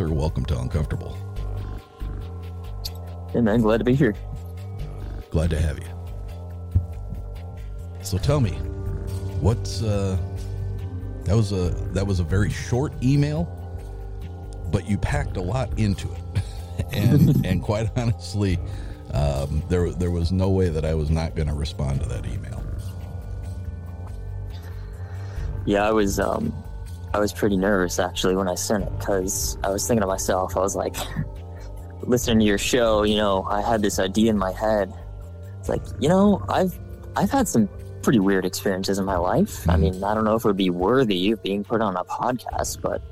Spencer, welcome to Uncomfortable. Hey man, glad to be here. Glad to have you. So tell me, what's uh that was a that was a very short email, but you packed a lot into it. and and quite honestly, um, there there was no way that I was not going to respond to that email. Yeah, I was um I was pretty nervous actually when I sent it because I was thinking to myself, I was like, listening to your show, you know, I had this idea in my head. It's like, you know, I've I've had some pretty weird experiences in my life. I mean, I don't know if it would be worthy of being put on a podcast, but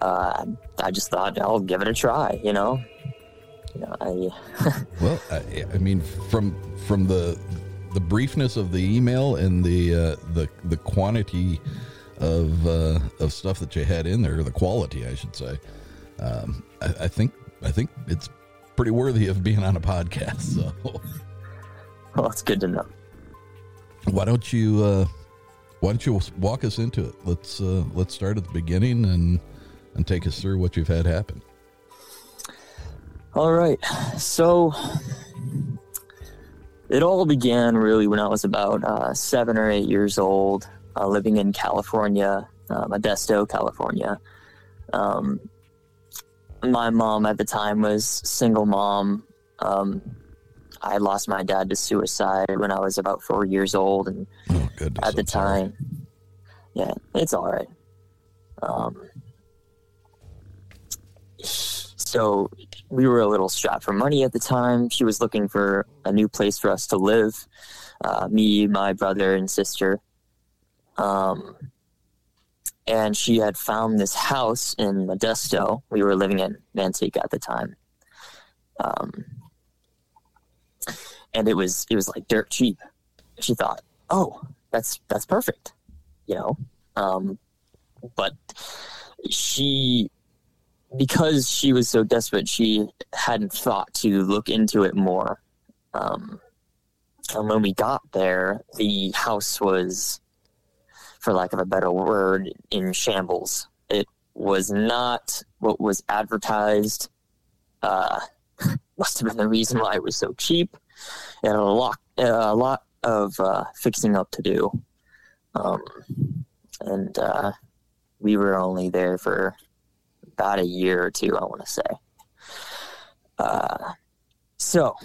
uh, I just thought I'll give it a try. You know, you know, I. well, I, I, mean, from from the the briefness of the email and the uh, the the quantity of uh, of stuff that you had in there, the quality, I should say. Um, I, I think I think it's pretty worthy of being on a podcast. So, well, it's good to know. Why don't you uh, Why don't you walk us into it? Let's uh, Let's start at the beginning and and take us through what you've had happen. All right, so it all began really when I was about uh, seven or eight years old, uh, living in California, uh, Modesto, California. Um, my mom at the time was single mom. Um, I lost my dad to suicide when I was about four years old, and oh, goodness, at the I'm time, sorry. yeah, it's all right. Um, so we were a little strapped for money at the time. She was looking for a new place for us to live. Uh, me, my brother, and sister. Um, and she had found this house in Modesto. We were living in Manteca at the time. Um, and it was it was like dirt cheap. She thought, "Oh, that's that's perfect," you know. Um, but she, because she was so desperate, she hadn't thought to look into it more. Um, and when we got there, the house was, for lack of a better word, in shambles. It was not what was advertised. Uh, must have been the reason why it was so cheap. It had a lot, a lot of uh, fixing up to do, um, and uh, we were only there for about a year or two. I want to say. Uh, so,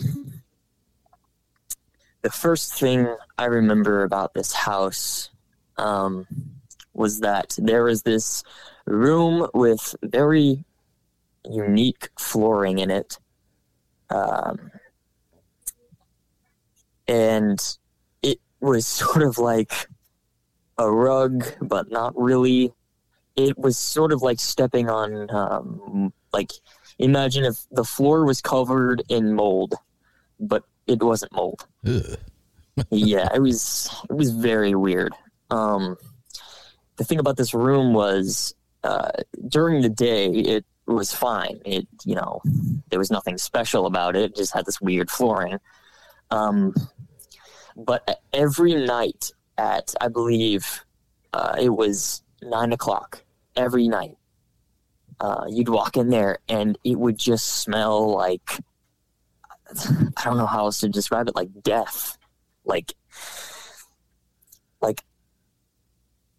the first thing I remember about this house um, was that there was this room with very unique flooring in it. Um, and it was sort of like a rug, but not really. It was sort of like stepping on, um, like, imagine if the floor was covered in mold, but it wasn't mold. Yeah, it was it was very weird. Um, the thing about this room was uh, during the day it was fine. It you know there was nothing special about it. it just had this weird flooring. Um, but every night at I believe uh, it was nine o'clock every night. Uh, you'd walk in there and it would just smell like I don't know how else to describe it, like death, like like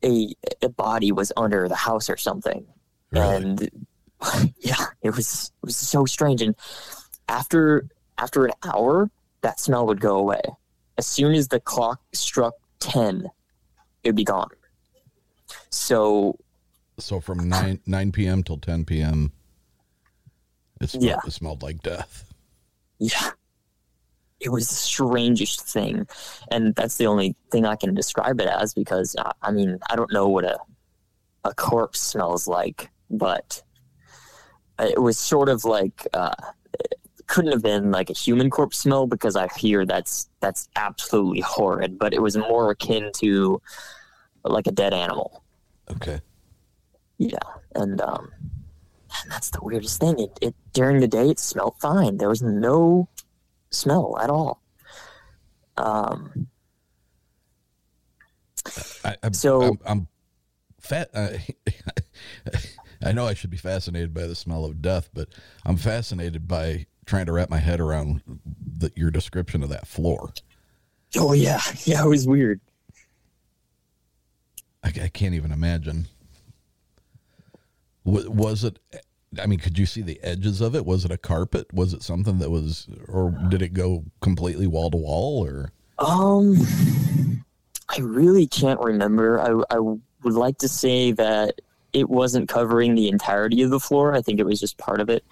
a a body was under the house or something, and yeah, it was it was so strange. And after after an hour, that smell would go away. As soon as the clock struck ten, it'd be gone. So So from nine nine p.m. till ten p.m. It smelled, Yeah. it smelled like death. Yeah. It was the strangest thing. And that's the only thing I can describe it as because, uh, I mean, I don't know what a, a corpse smells like, but it was sort of like, uh, couldn't have been like a human corpse smell because I hear that's, that's absolutely horrid, but it was more akin to like a dead animal. Okay. Yeah, and um, and that's the weirdest thing. It, it during the day it smelled fine. There was no smell at all. Um, I, I'm, So- I'm, I'm fat. I, I know I should be fascinated by the smell of death, but I'm fascinated by trying to wrap my head around the, your description of that floor. oh yeah, yeah, it was weird. I, I can't even imagine. Was, was it? I mean, could you see the edges of it? Was it a carpet? Was it something that was, or did it go completely wall to wall? Or Um, I really can't remember. I I would like to say that it wasn't covering the entirety of the floor. I think it was just part of it.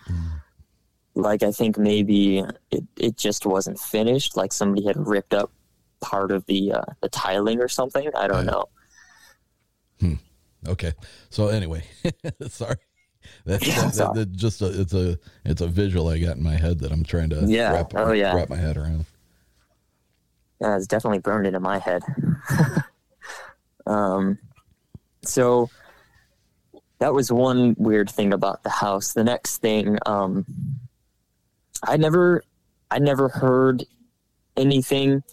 Like I think maybe it, it just wasn't finished. Like somebody had ripped up part of the uh, the tiling or something. I don't know. Hmm. okay, so anyway, sorry. That's Yeah, that, that, that just a, it's a it's a visual I got in my head that I'm trying to Yeah. wrap, Oh, yeah. wrap my head around. Yeah, it's definitely burned into my head. um, so that was one weird thing about the house. The next thing, um, I never, I never heard anything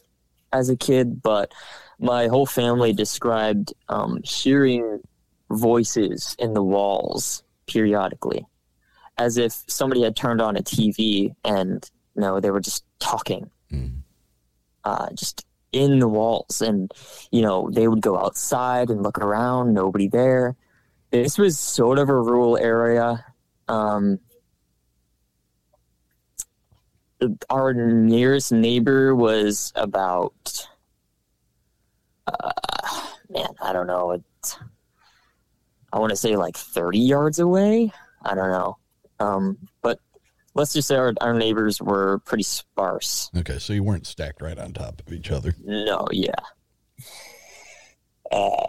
as a kid, but my whole family described um, hearing voices in the walls periodically, as if somebody had turned on a TV and you know they were just talking uh, just in the walls. And, you know, they would go outside and look around, nobody there. This was sort of a rural area. Um, our nearest neighbor was about, uh, man, I don't know. I want to say like 30 yards away. I don't know. Um, but let's just say our, our neighbors were pretty sparse. Okay, so you weren't stacked right on top of each other. No, yeah. Uh,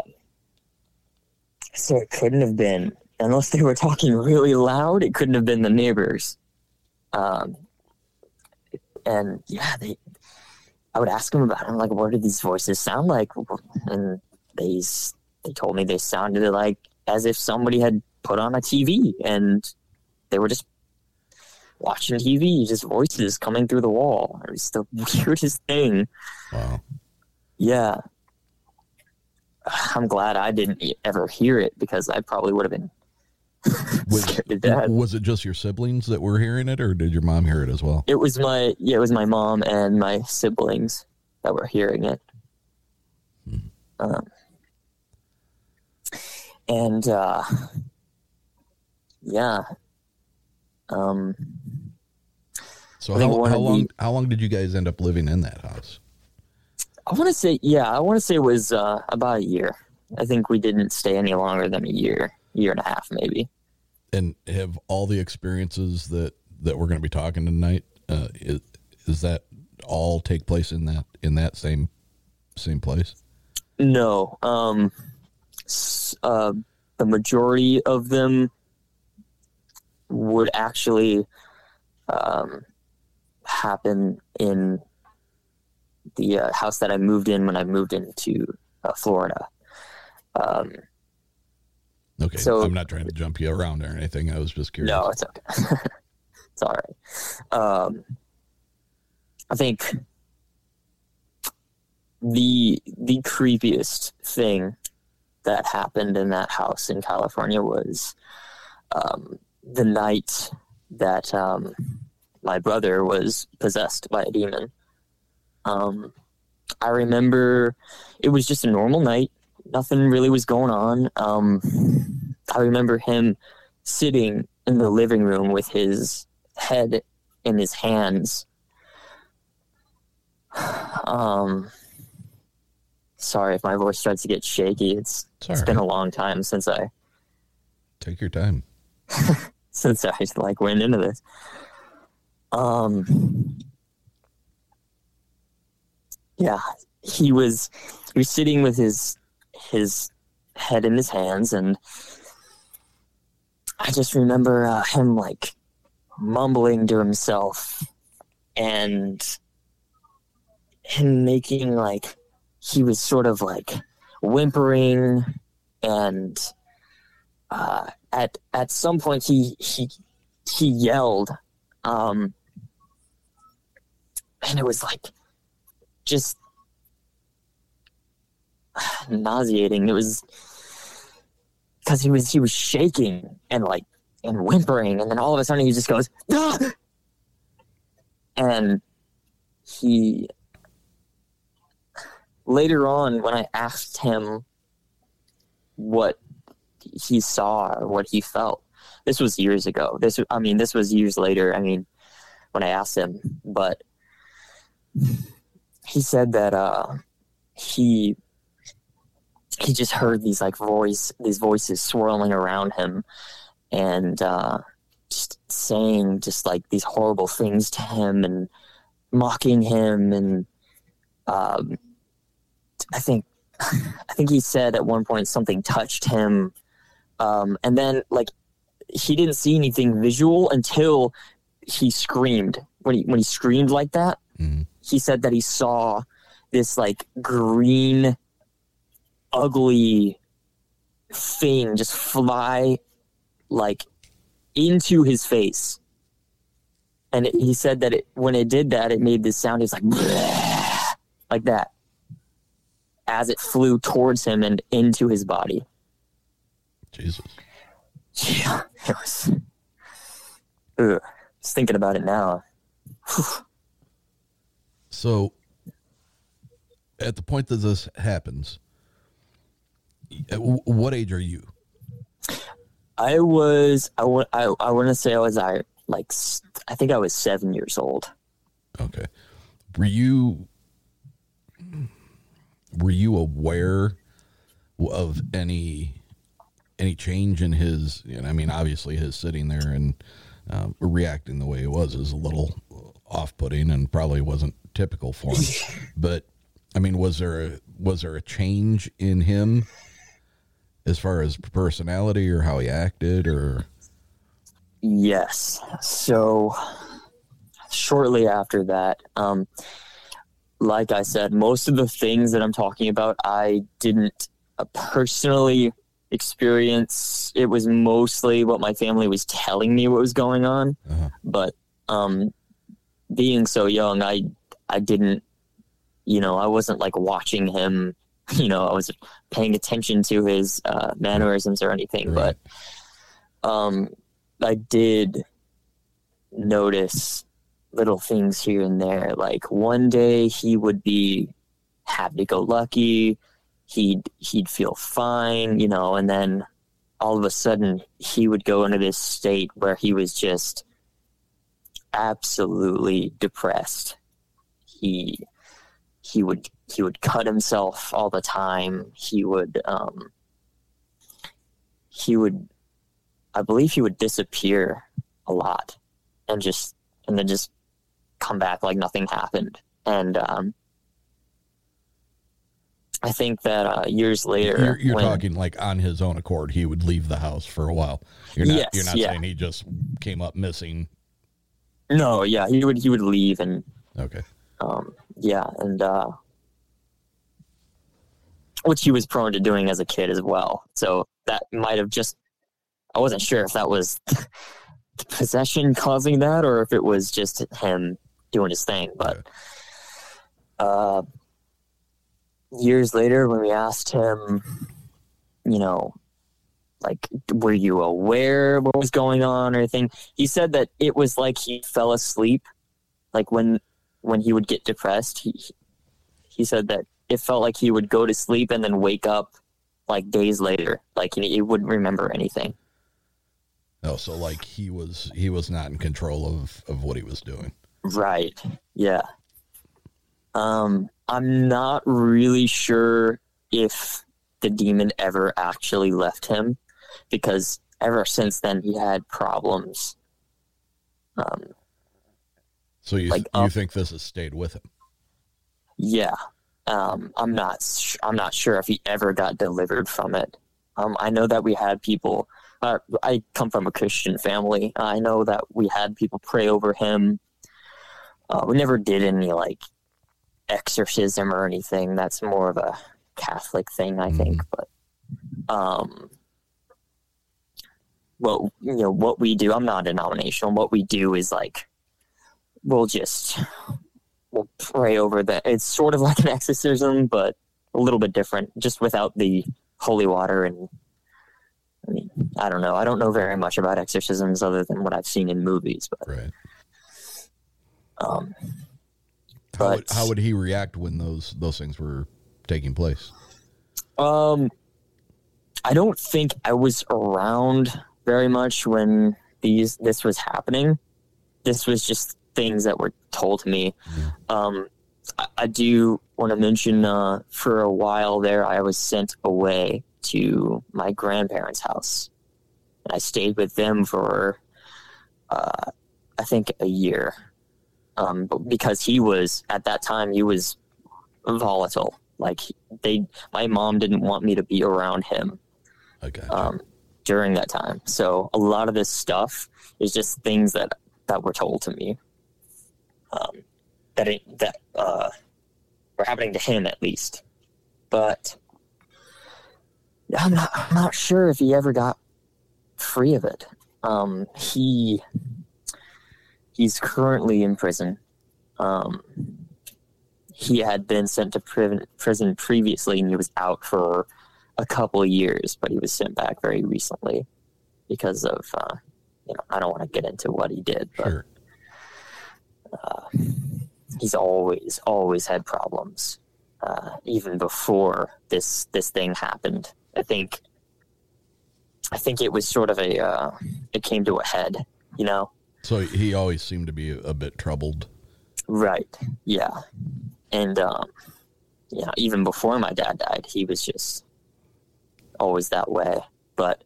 so it couldn't have been, unless they were talking really loud, it couldn't have been the neighbors. Um, and yeah, they, I would ask them about it. I'm like, what do these voices sound like? And they, they told me they sounded like as if somebody had put on a TV and they were just watching TV, just voices coming through the wall. It was the weirdest thing. Wow. Yeah. I'm glad I didn't ever hear it because I probably would have been Was, scared to death. was it just your siblings that were hearing it, or did your mom hear it as well? It was my yeah, it was my mom and my siblings that were hearing it. Um, and uh, yeah, um, So how, how of the- long how long did you guys end up living in that house? I want to say yeah, I want to say it was uh, about a year. I think we didn't stay any longer than a year, year and a half, maybe. And have all the experiences that that we're going to be talking tonight uh, is, is that all take place in that in that same same place? No, um, uh, the majority of them would actually um, happen in the uh, house that I moved in when I moved into uh, Florida. Um, Okay, So- I'm not trying to jump you around or anything. I was just curious. No, it's okay. it's all right. Um, I think the the creepiest thing that happened in that house in California was um, the night that um, my brother was possessed by a demon. Um, I remember it was just a normal night. Nothing really was going on. Um, I remember him sitting in the living room with his head in his hands. Um, sorry if my voice starts to get shaky. It's It's all it's been a long time since I Take your time. since I like went into this. Um, yeah, he was he was sitting with his his head in his hands, and I just remember uh, him like mumbling to himself and him making like he was sort of like whimpering and uh, at at some point he he he yelled um and it was like just nauseating it was because he was he was shaking and like and whimpering and then all of a sudden he just goes ah! and he later on when i asked him what he saw or what he felt. This was years ago. This, I mean, this was years later. I mean, when I asked him, but he said that uh, he he just heard these like voice, these voices swirling around him, and uh, just saying just like these horrible things to him and mocking him, and um, I think I think he said at one point something touched him. Um, and then like he didn't see anything visual until he screamed. When he when he screamed like that Mhm. he said that he saw this like green ugly thing just fly like into his face. And it, he said that it, when it did that it made this sound it was like like that as it flew towards him and into his body Jesus. yeah, it was. Ugh, just thinking about it now. So, at the point that this happens, at w- what age are you? I was, I want, I, I want to say I was, I like, I think I was seven years old. Okay. Were you were you aware of any any change in his? And I mean, obviously, his sitting there and um, reacting the way he was is a little off-putting and probably wasn't typical for him. but I mean, was there a was there a change in him as far as personality or how he acted or? Yes. So shortly after that, um, like I said, most of the things that I'm talking about, I didn't uh, personally experience. It was mostly what my family was telling me what was going on. Uh-huh. But um, being so young, I I didn't, you know, I wasn't like watching him. You know, I wasn't paying attention to his uh, mannerisms or anything. Right. But um, I did notice little things here and there. Like one day he would be happy go lucky, he'd he'd feel fine, you know, and then all of a sudden he would go into this state where he was just absolutely depressed. He he would he would cut himself all the time. He would um, he would I believe he would disappear a lot and just and then just come back like nothing happened. And um, I think that uh, years later, You're, you're when- talking like on his own accord, he would leave the house for a while. You're not. Yes, you're not yeah. saying he just came up missing. no, yeah, he would he would leave and Okay. um, yeah, and uh, which he was prone to doing as a kid as well. So that might have just I wasn't sure if that was the possession causing that or if it was just him doing his thing. But uh, years later, when we asked him, you know, like, were you aware what was going on or anything? He said that it was like he fell asleep, like when when he would get depressed. He he said that it felt like he would go to sleep and then wake up like days later, like he, he wouldn't remember anything. Oh, so like he was he was not in control of of what he was doing. Right. Yeah. Um, I'm not really sure if the demon ever actually left him because ever since then he had problems. Um, So you Like, you up- think this has stayed with him? yeah. Um, I'm not. Sh- I'm not sure if he ever got delivered from it. Um, I know that we had people. Uh, I come from a Christian family. I know that we had people pray over him. Uh, we never did any like exorcism or anything. That's more of a Catholic thing, I think. But um, what you know, what we do. I'm not denominational. What we do is like we'll just we'll pray over that. It's sort of like an exorcism, but a little bit different, just without the holy water and. I mean, I don't know. I don't know very much about exorcisms other than what I've seen in movies, but Right. Um, How would, how would he react when those those things were taking place? Um, I don't think I was around very much when these this was happening. This was just things that were told to me. Um, I, I do want to mention uh, for a while there, I was sent away to my grandparents' house, and I stayed with them for uh, I think a year. Um, because he was at that time, he was volatile. Like they, my mom didn't want me to be around him Okay. um, during that time. So a lot of this stuff is just things that that were told to me um, that it, that uh, were happening to him at least. But I'm not I'm not sure if he ever got free of it. Um, he he's currently in prison. Um, he had been sent to prison, prison previously, and he was out for a couple of years, but he was sent back very recently because of, uh, you know, I don't want to get into what he did, but sure. he's always, always had problems, uh, even before this this thing happened. I think, I think it was sort of a, uh, it came to a head, you know. So he always seemed to be a, bit troubled. Right. Yeah. And um know, even before my dad died, he was just always that way. But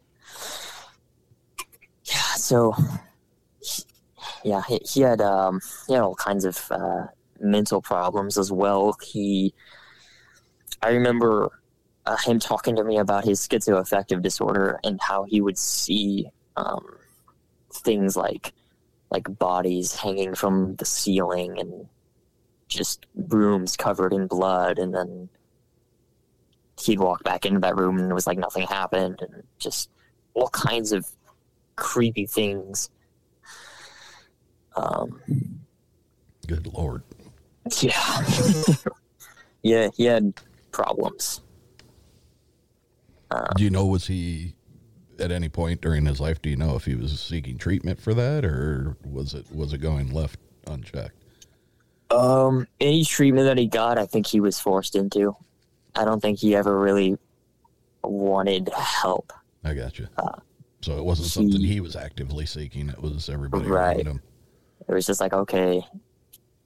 yeah, so yeah, he, he had um he had all kinds of uh mental problems as well. He I remember uh, him talking to me about his schizoaffective disorder and how he would see um things like like bodies hanging from the ceiling and just rooms covered in blood. And then he'd walk back into that room and it was like nothing happened and just all kinds of creepy things. Um Good lord. yeah. Yeah he had problems. Do you know was he at any point during his life? Do you know if he was seeking treatment for that, or was it was it going left unchecked? Um, any treatment that he got, I think he was forced into. I don't think he ever really wanted help. I got you. Uh, so it wasn't something he was actively seeking. It was everybody Right. around him. It was just like, okay,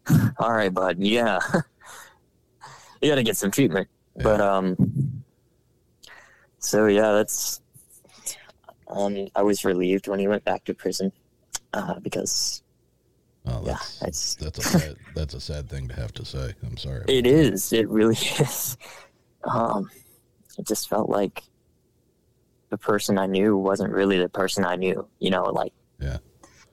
all right, bud, yeah. you got to get some treatment. But um, so yeah, that's um, I was relieved when he went back to prison uh, because Oh, Yeah, that's that's a sad, that's a sad thing to have to say. I'm sorry. it is. It really is. Um, it just felt like the person I knew wasn't really the person I knew. You know, like Yeah.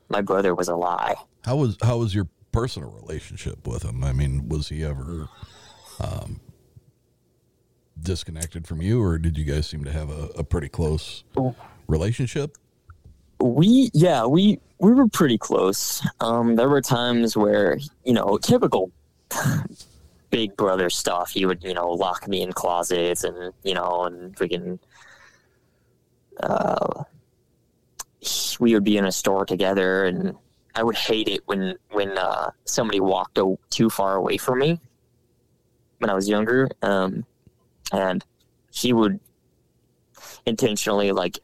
my brother was a lie. How was how was your personal relationship with him? I mean, was he ever um, disconnected from you, or did you guys seem to have a, a pretty close relationship? we yeah we we were pretty close. Um there were times where you know typical big brother stuff. He would you know lock me in closets and you know and freaking uh we would be in a store together and i would hate it when when uh somebody walked o- too far away from me when i was younger. Um and he would intentionally like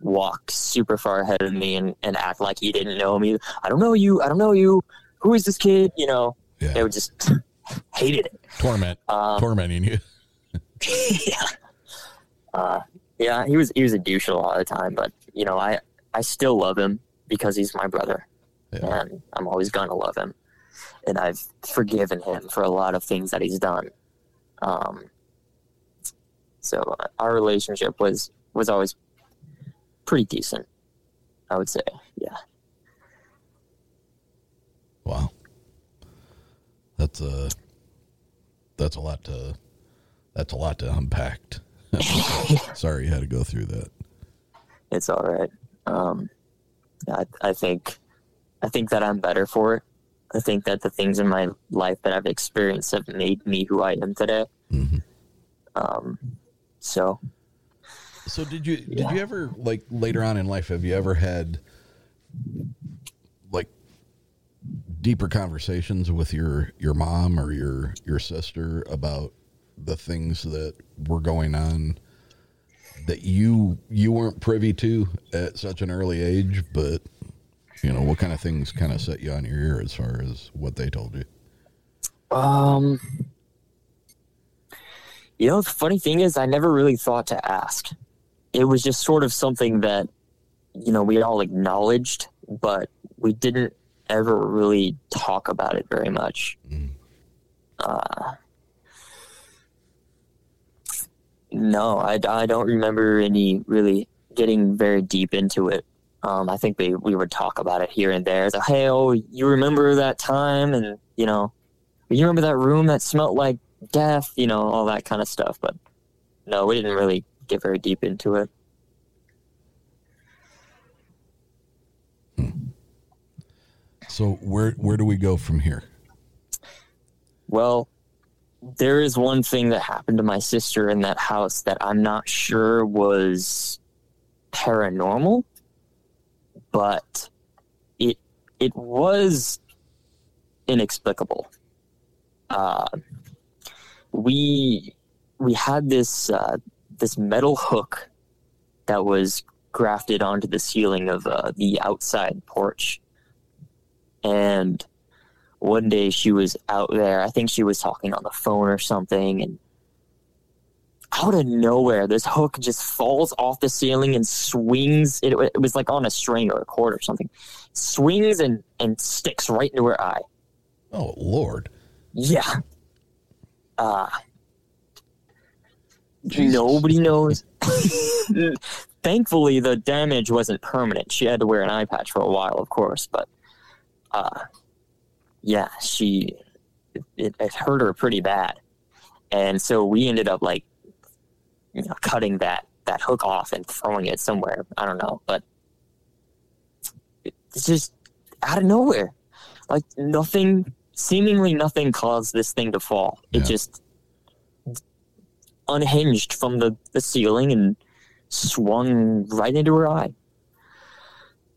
walk super far ahead of me and, and act like he didn't know me. I don't know you. I don't know you. Who is this kid? You know, Yeah, they would just hated it. torment, Um, tormenting you. yeah. Uh, yeah, he was he was a douche a lot of the time, but you know, I I still love him because he's my brother, Yeah. and I'm always gonna love him, and I've forgiven him for a lot of things that he's done. Um, so uh, our relationship was was always pretty decent, I would say. Yeah. Wow, that's a that's a lot to that's a lot to unpack. Sorry, you had to go through that. it's all right. Um, I, I think, I think that I'm better for it. I think that the things in my life that I've experienced have made me who I am today. Mhm. Um, so So did you did Yeah. you ever like later on in life have you ever had like deeper conversations with your your mom or your your sister about the things that were going on that you you weren't privy to at such an early age but you know what kind of things kind of set you on your ear as far as what they told you Um, you know, the funny thing is, I never really thought to ask. It was just sort of something that, you know, we all acknowledged, but we didn't ever really talk about it very much. Mm. Uh, no, I, I don't remember any really getting very deep into it. Um, I think we, we would talk about it here and there. Like, hey, oh, you remember that time? And, you know, you remember that room that smelled like death, you know, all that kind of stuff. But no, we didn't really get very deep into it. so where where do we go from here Well, there is one thing that happened to my sister in that house that I'm not sure was paranormal, but it it was inexplicable. Uh, we we had this uh, this metal hook that was grafted onto the ceiling of uh, the outside porch, and one day she was out there. I think she was talking on the phone or something, and out of nowhere, this hook just falls off the ceiling and swings. It, it was like on a string or a cord or something. Swings and and sticks right into her eye. oh lord Yeah. Uh, nobody knows. Thankfully, the damage wasn't permanent. She had to wear an eye patch for a while, of course, but uh, yeah, she it, it hurt her pretty bad, and so we ended up like you know cutting that that hook off and throwing it somewhere. I don't know, but it's just out of nowhere, like nothing seemingly nothing caused this thing to fall. It Yeah. just unhinged from the, the ceiling and swung right into her eye.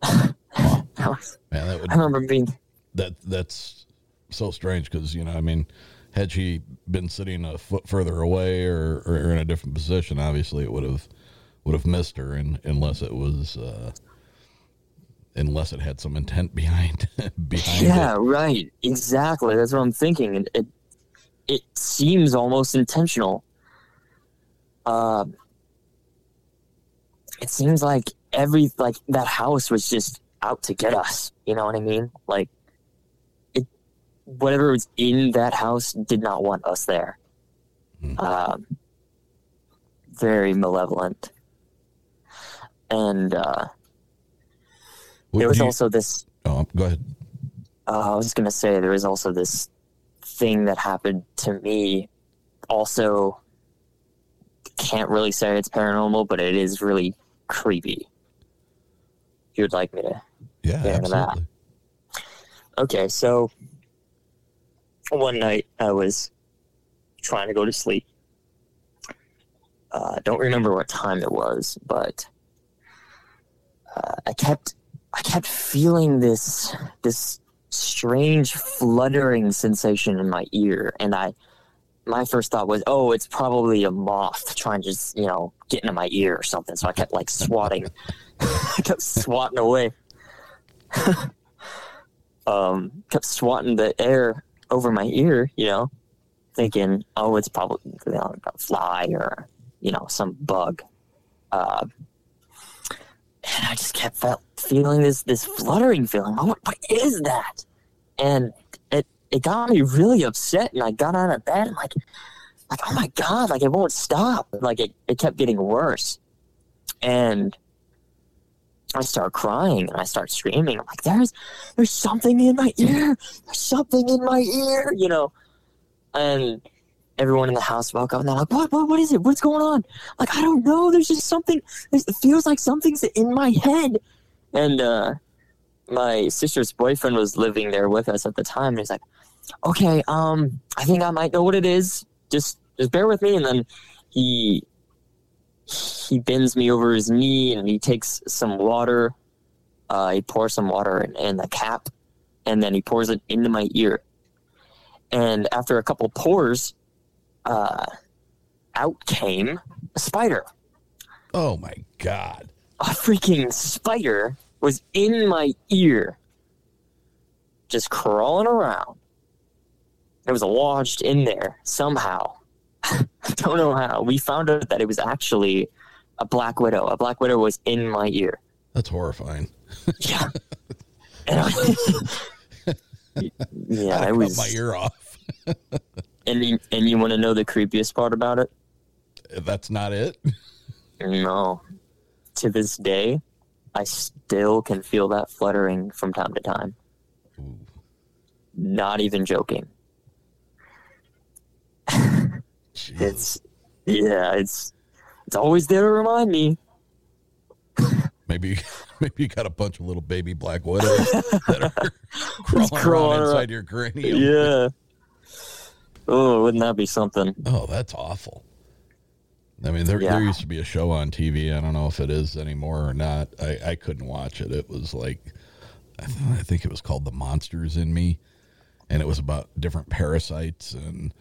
I was- man that would I remember being that that's so strange because you know i mean had she been sitting a foot further away or, or in a different position obviously it would have would have missed her and unless it was uh unless it had some intent behind behind yeah, it right, exactly. That's what I'm thinking. And it, it seems almost intentional. Um, it seems like every like that house was just out to get us. You know what I mean? Like it, whatever was in that house did not want us there. Um, very malevolent, and uh, What there was you- also this. Oh, go ahead. Uh, I was gonna say there was also this thing that happened to me. Also, can't really say it's paranormal, but it is really creepy. If you would like me to Yeah, get into that. Okay, so one night I was trying to go to sleep. Uh, I don't remember what time it was, but uh, I kept I kept feeling this this strange fluttering sensation in my ear, and I my first thought was, oh, it's probably a moth trying to just you know get into my ear or something. So I kept like swatting, I kept swatting away um, kept swatting the air over my ear, you know, thinking, oh, it's probably you know, a fly or, you know, some bug. Uh, and I just kept felt, feeling this, this fluttering feeling. Oh, what, what is that? And it, got me really upset. And I got out of bed and like, like, oh my God, like it won't stop. Like it, it kept getting worse. And I start crying and I start screaming. I'm like, there's there's something in my ear. There's something in my ear, you know. And everyone in the house woke up and they're like, what, what, what is it? What's going on? Like, I don't know. There's just something. There's, it feels like something's in my head. And uh, my sister's boyfriend was living there with us at the time. And he's like, okay, um, I think I might know what it is. Just, just bear with me. And then he he bends me over his knee and he takes some water. Uh, he pours some water in, in the cap, and then he pours it into my ear. And after a couple pours, uh, out came a spider. Oh my god. A freaking spider was in my ear, just crawling around. It was lodged in there somehow. don't know how. We found out that it was actually a black widow. A black widow was in my ear. That's horrifying. Yeah. And I, yeah, I cut was. my ear off. And you, and you want to know the creepiest part about it? That's not it. No. To this day, I still can feel that fluttering from time to time. Not even joking. It's yeah, it's it's always there to remind me. Maybe maybe you got a bunch of little baby black widows that are crawling, crawling around. inside your cranium. Yeah. Oh, wouldn't that be something? Oh, that's awful. I mean, there, Yeah. there used to be a show on TV. I don't know if it is anymore or not. I, I couldn't watch it. It was like, I, th- I think it was called The Monsters in Me, and it was about different parasites and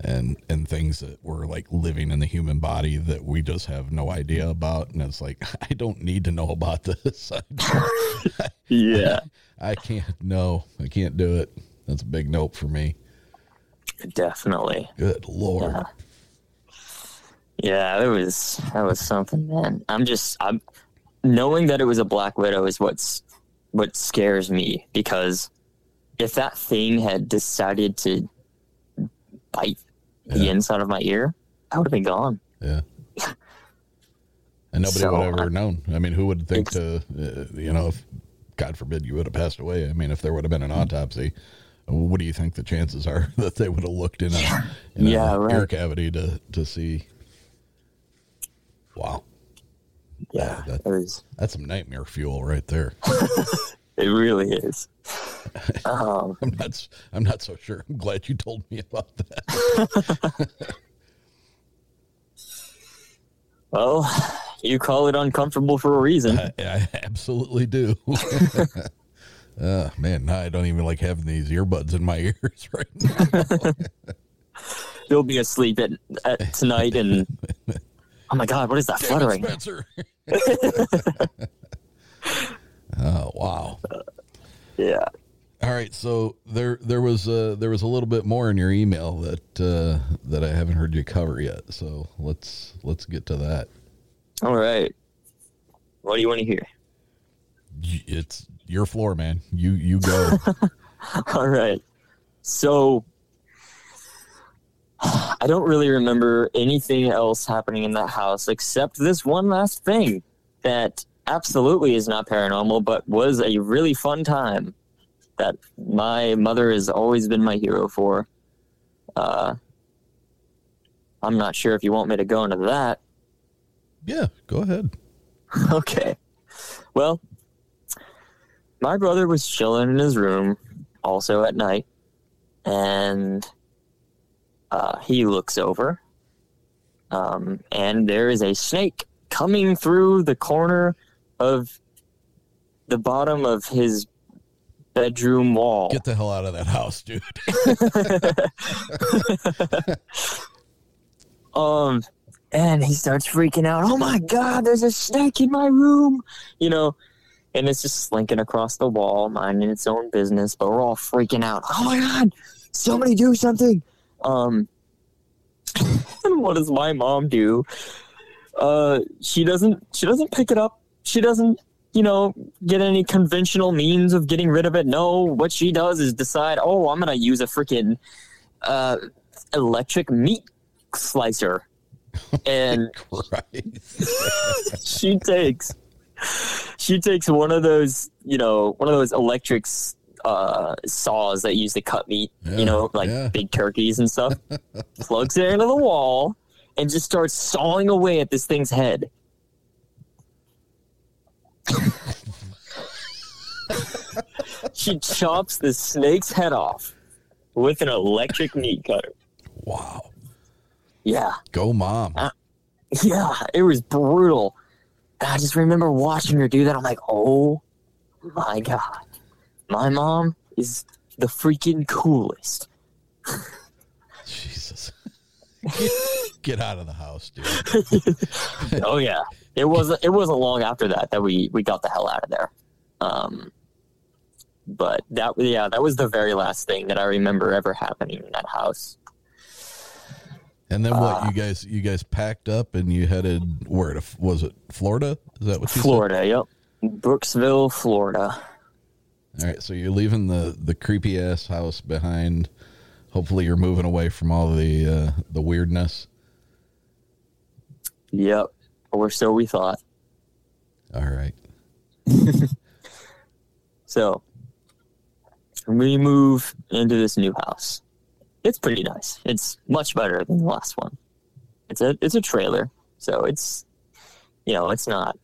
and and things that were like living in the human body that we just have no idea about. And it's like, I don't need to know about this. I, Yeah. I can't. No, I can't do it. That's a big note for me. Definitely. Good lord. Yeah. Yeah, it was that was something, man. I'm just I'm knowing that it was a black widow is what's what scares me because if that thing had decided to bite the inside of my ear, I would have been gone. Yeah. And nobody So, would have ever uh, known. I mean, who would think to, uh, you know, if God forbid you would have passed away. I mean, if there would have been an autopsy, what do you think the chances are that they would have looked in a, in a Yeah, right. ear cavity to, to see? Wow. Yeah, that- was. That's some nightmare fuel right there. It really is. Um, I'm not, I'm not so sure. I'm glad you told me about that. well, you call it uncomfortable for a reason. I, I absolutely do. uh, man, I don't even like having these earbuds in my ears right now. You'll be asleep at, at tonight, and oh my god, what is that Damn it, fluttering? Spencer. Oh wow. Yeah. All right, so there there was uh, there was a little bit more in your email that uh, that I haven't heard you cover yet. So let's let's get to that. All right. What do you want to hear? It's your floor, man. You you go. All right. So I don't really remember anything else happening in that house except this one last thing that absolutely is not paranormal, but was a really fun time that my mother has always been my hero for. Uh, I'm not sure if you want me to go into that. yeah, go ahead. Okay. Well, my brother was chilling in his room, also at night, and uh, he looks over, um, and there is a snake coming through the corner of the bottom of his bedroom wall. Get the hell out of that house, dude. um and he starts freaking out. Oh my god there's a snake in my room. You know and it's just slinking across the wall minding its own business but we're all freaking out. Oh my god somebody do something. Um and what does my mom do? Uh she doesn't she doesn't pick it up she doesn't you know get any conventional means of getting rid of it. No what she does is decide oh i'm gonna use a freaking uh electric meat slicer. And she takes she takes one of those you know one of those electric uh saws that use to cut meat Yeah, you know like yeah. big turkeys and stuff plugs it into the wall and just starts sawing away at this thing's head she chops the snake's head off with an electric meat cutter Wow. yeah Go, mom. Uh, yeah, it was brutal. And I just remember watching her do that. I'm like, oh my God. My mom is the freaking coolest. Jesus. Get, get out of the house, dude. oh yeah. It wasn't it wasn't long after that that we, we got the hell out of there. Um but that yeah, that was the very last thing that I remember ever happening in that house. And then what? Uh, you guys you guys packed up and you headed where to? Was it Florida? Is that what you Florida, yep. Brooksville, Florida. All right. So you're leaving the the creepy ass house behind. Hopefully, you're moving away from all the uh, the weirdness. Yep. Or so we thought. All right. So we move into this new house. It's pretty nice. It's much better than the last one. It's a it's a trailer, so it's you know it's not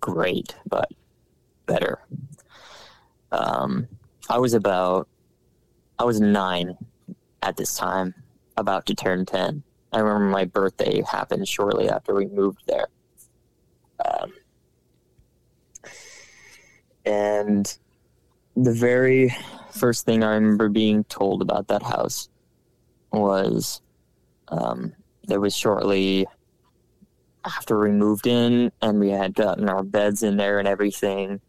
great, but better. Um, I was about I was nine at this time, about to turn ten. I remember my birthday happened shortly after we moved there. Um, and the very first thing I remember being told about that house was um, there was shortly after we moved in and we had gotten our beds in there and everything,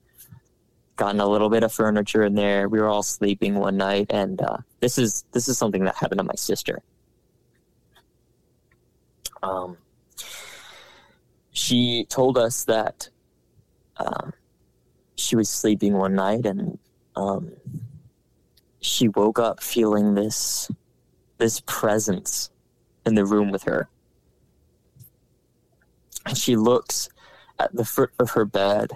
gotten a little bit of furniture in there. We were all sleeping one night, and uh, this is this is something that happened to my sister. Um, she told us that um, she was sleeping one night and um, she woke up feeling this this presence in the room with her. And she looks at the foot of her bed,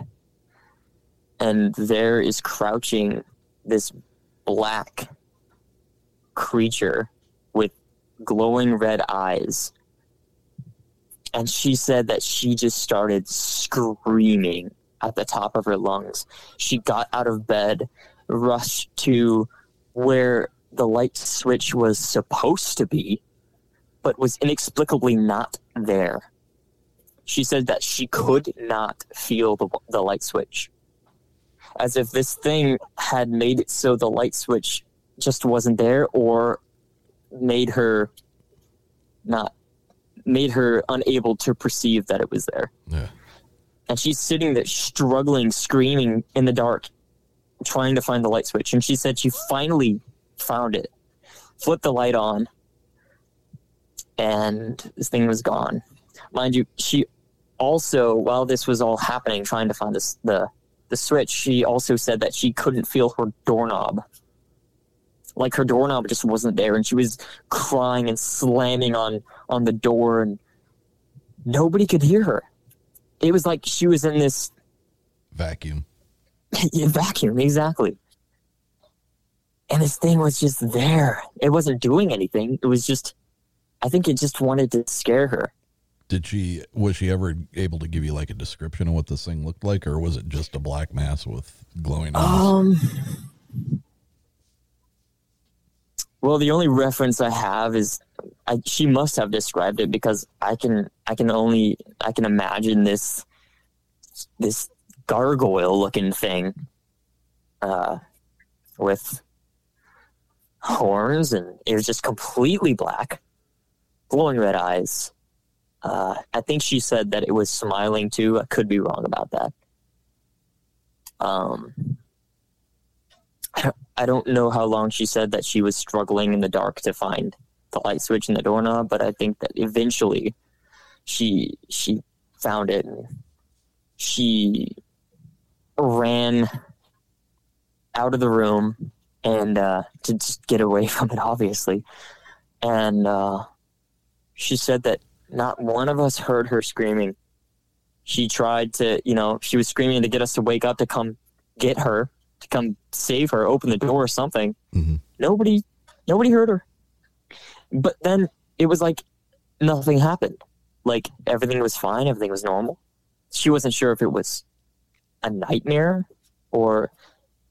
and there is crouching this black creature with glowing red eyes. And she said that she just started screaming at the top of her lungs. She got out of bed, rushed to where the light switch was supposed to be, but was inexplicably not there. She said that she could not feel the, the light switch. As if this thing had made it so the light switch just wasn't there or made her not made her unable to perceive that it was there Yeah. And she's sitting there struggling, screaming in the dark. trying to find the light switch, and she said she finally found it, flipped the light on, and this thing was gone. Mind you, she also, while this was all happening, trying to find this, the the switch, she also said that she couldn't feel her doorknob. Like her doorknob just wasn't there, and she was crying and slamming on on the door, and nobody could hear her. It was like she was in this Vacuum. yeah, vacuum, exactly. And this thing was just there. It wasn't doing anything. It was just, I think it just wanted to scare her. Did she was she ever able to give you like a description of what this thing looked like, or was it just a black mass with glowing eyes? Um. Well, the only reference I have is I, she must have described it because I can I can only I can imagine this this gargoyle looking thing uh, with horns and it was just completely black, glowing red eyes. Uh, I think she said that it was smiling too. I could be wrong about that. Um, I don't, I don't know how long she said that she was struggling in the dark to find the light switch in the doorknob, but I think that eventually she she found it and she ran out of the room and uh, to just get away from it, obviously. And uh, she said that not one of us heard her screaming. She tried to, you know, she was screaming to get us to wake up to come get her, to come save her, open the door or something. Mm-hmm. Nobody, nobody heard her. But then it was like nothing happened. Like everything was fine, everything was normal. She wasn't sure if it was a nightmare or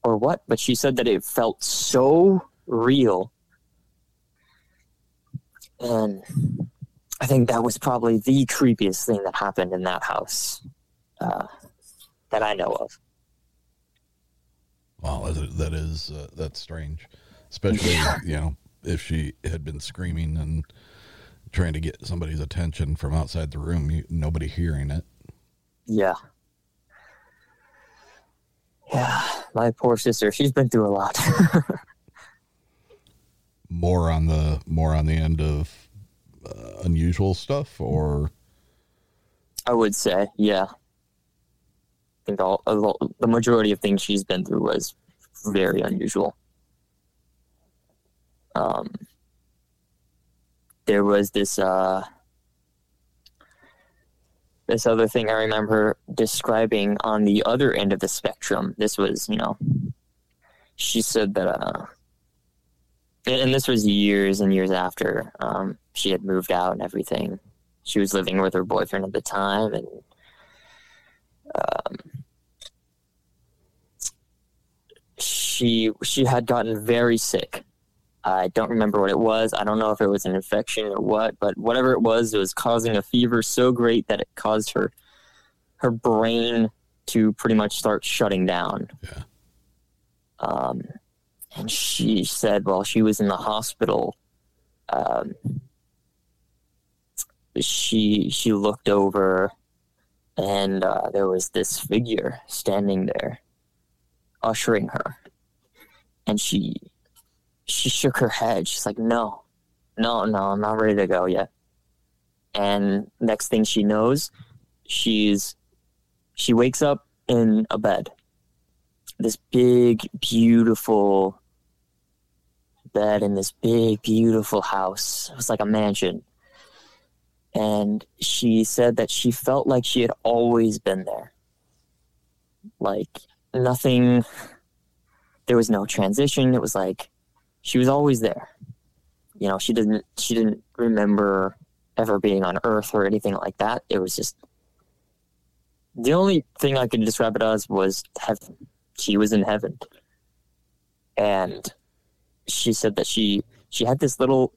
or what, but she said that it felt so real. And I think that was probably the creepiest thing that happened in that house uh, that I know of. Wow, that is, uh, that's strange, especially you know if she had been screaming and trying to get somebody's attention from outside the room, you, nobody hearing it. Yeah. Yeah, my poor sister. She's been through a lot. more on the more on the end of uh, unusual stuff, or I would say, yeah. I think all, all the majority of things she's been through was very unusual. Um, there was this uh, this other thing I remember describing on the other end of the spectrum. This was, you know, she said that, uh, and this was years and years after um, she had moved out and everything. She was living with her boyfriend at the time, and um, she she had gotten very sick. I don't remember what it was. I don't know if it was an infection or what, but whatever it was, it was causing a fever so great that it caused her her brain to pretty much start shutting down. Yeah. Um, and she said while she was in the hospital, um, she she looked over, and uh, there was this figure standing there, ushering her, and she she shook her head. She's like, "No, no, no, I'm not ready to go yet." And next thing she knows, she's she wakes up in a bed. This big, beautiful bed in this big, beautiful house. It was like a mansion. And she said that she felt like she had always been there. Like nothing, there was no transition. It was like she was always there. You know, she didn't she didn't remember ever being on Earth or anything like that. It was just the only thing I could describe it as was heaven. She was in heaven, and she said that she she had this little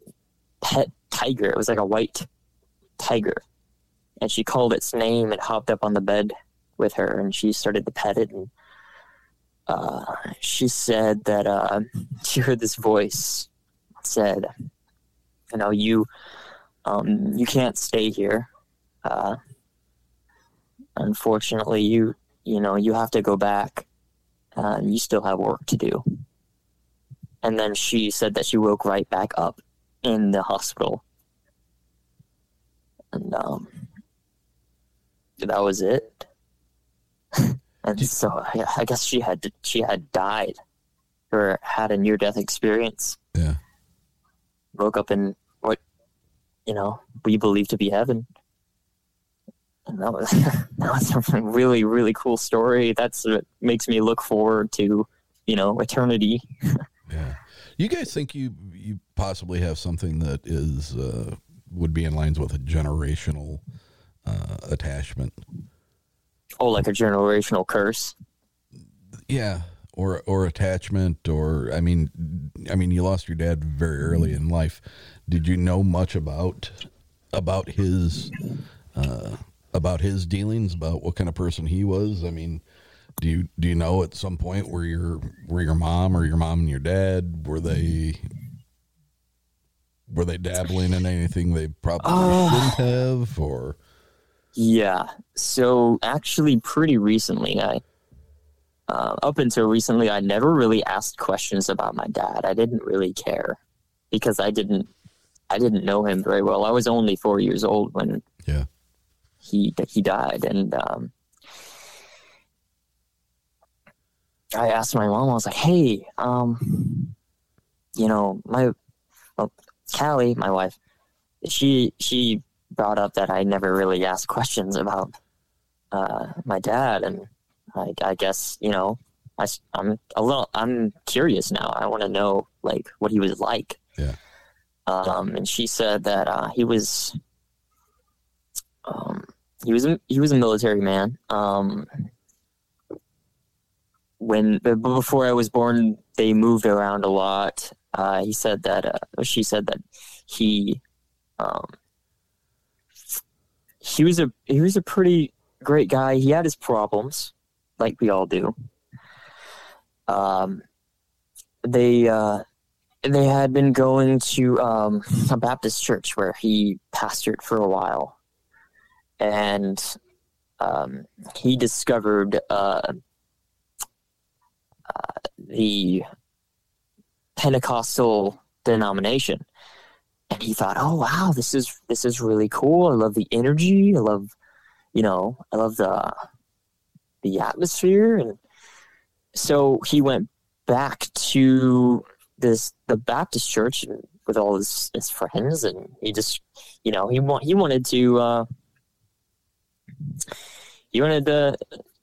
pet tiger. It was like a white tiger, and she called its name and hopped up on the bed with her, and she started to pet it and uh, she said that uh, she heard this voice said, "You know, you um, you can't stay here. Uh, unfortunately, you you know you have to go back." uh, you still have work to do. And then she said that she woke right back up in the hospital. And um, that was it. and so I, I guess she had to, she had died or had a near death experience. Yeah. Woke up in what you know we believe to be heaven. And that was that was a really really cool story. That's what makes me look forward to you know eternity. Yeah. You guys think you you possibly have something that is uh, would be in lines with a generational uh, attachment? Oh, like a generational curse. Yeah, or or attachment, or I mean, I mean, you lost your dad very early in life. Did you know much about about his uh, about his dealings, about what kind of person he was? I mean, do you do you know at some point where your where your mom or your mom and your dad were they were they dabbling in anything they probably Uh, shouldn't have, or Yeah. So actually, pretty recently, I uh, up until recently, I never really asked questions about my dad. I didn't really care because I didn't I didn't know him very well. I was only four years old when Yeah. he he died, and um, I asked my mom. I was like, "Hey, um, you know, my well, Callie, my wife, she she brought up that I never really asked questions about uh, my dad, and I, I guess you know, I, am a little, I'm curious now. I want to know like what he was like. Yeah. Um, and she said that uh, he was, um, he was a, he was a military man. Um, when before I was born, they moved around a lot. Uh, he said that uh, she said that he um, he was a he was a pretty great guy. He had his problems, like we all do. Um, they uh, they had been going to um, a Baptist church where he pastored for a while, and um, he discovered uh, uh, the Pentecostal denomination and he thought, "Oh wow, this is this is really cool. I love the energy. I love, you know, I love the the atmosphere." And so he went back to this the Baptist church and with all his, his friends, and he just, you know, he want he wanted to uh, he wanted to,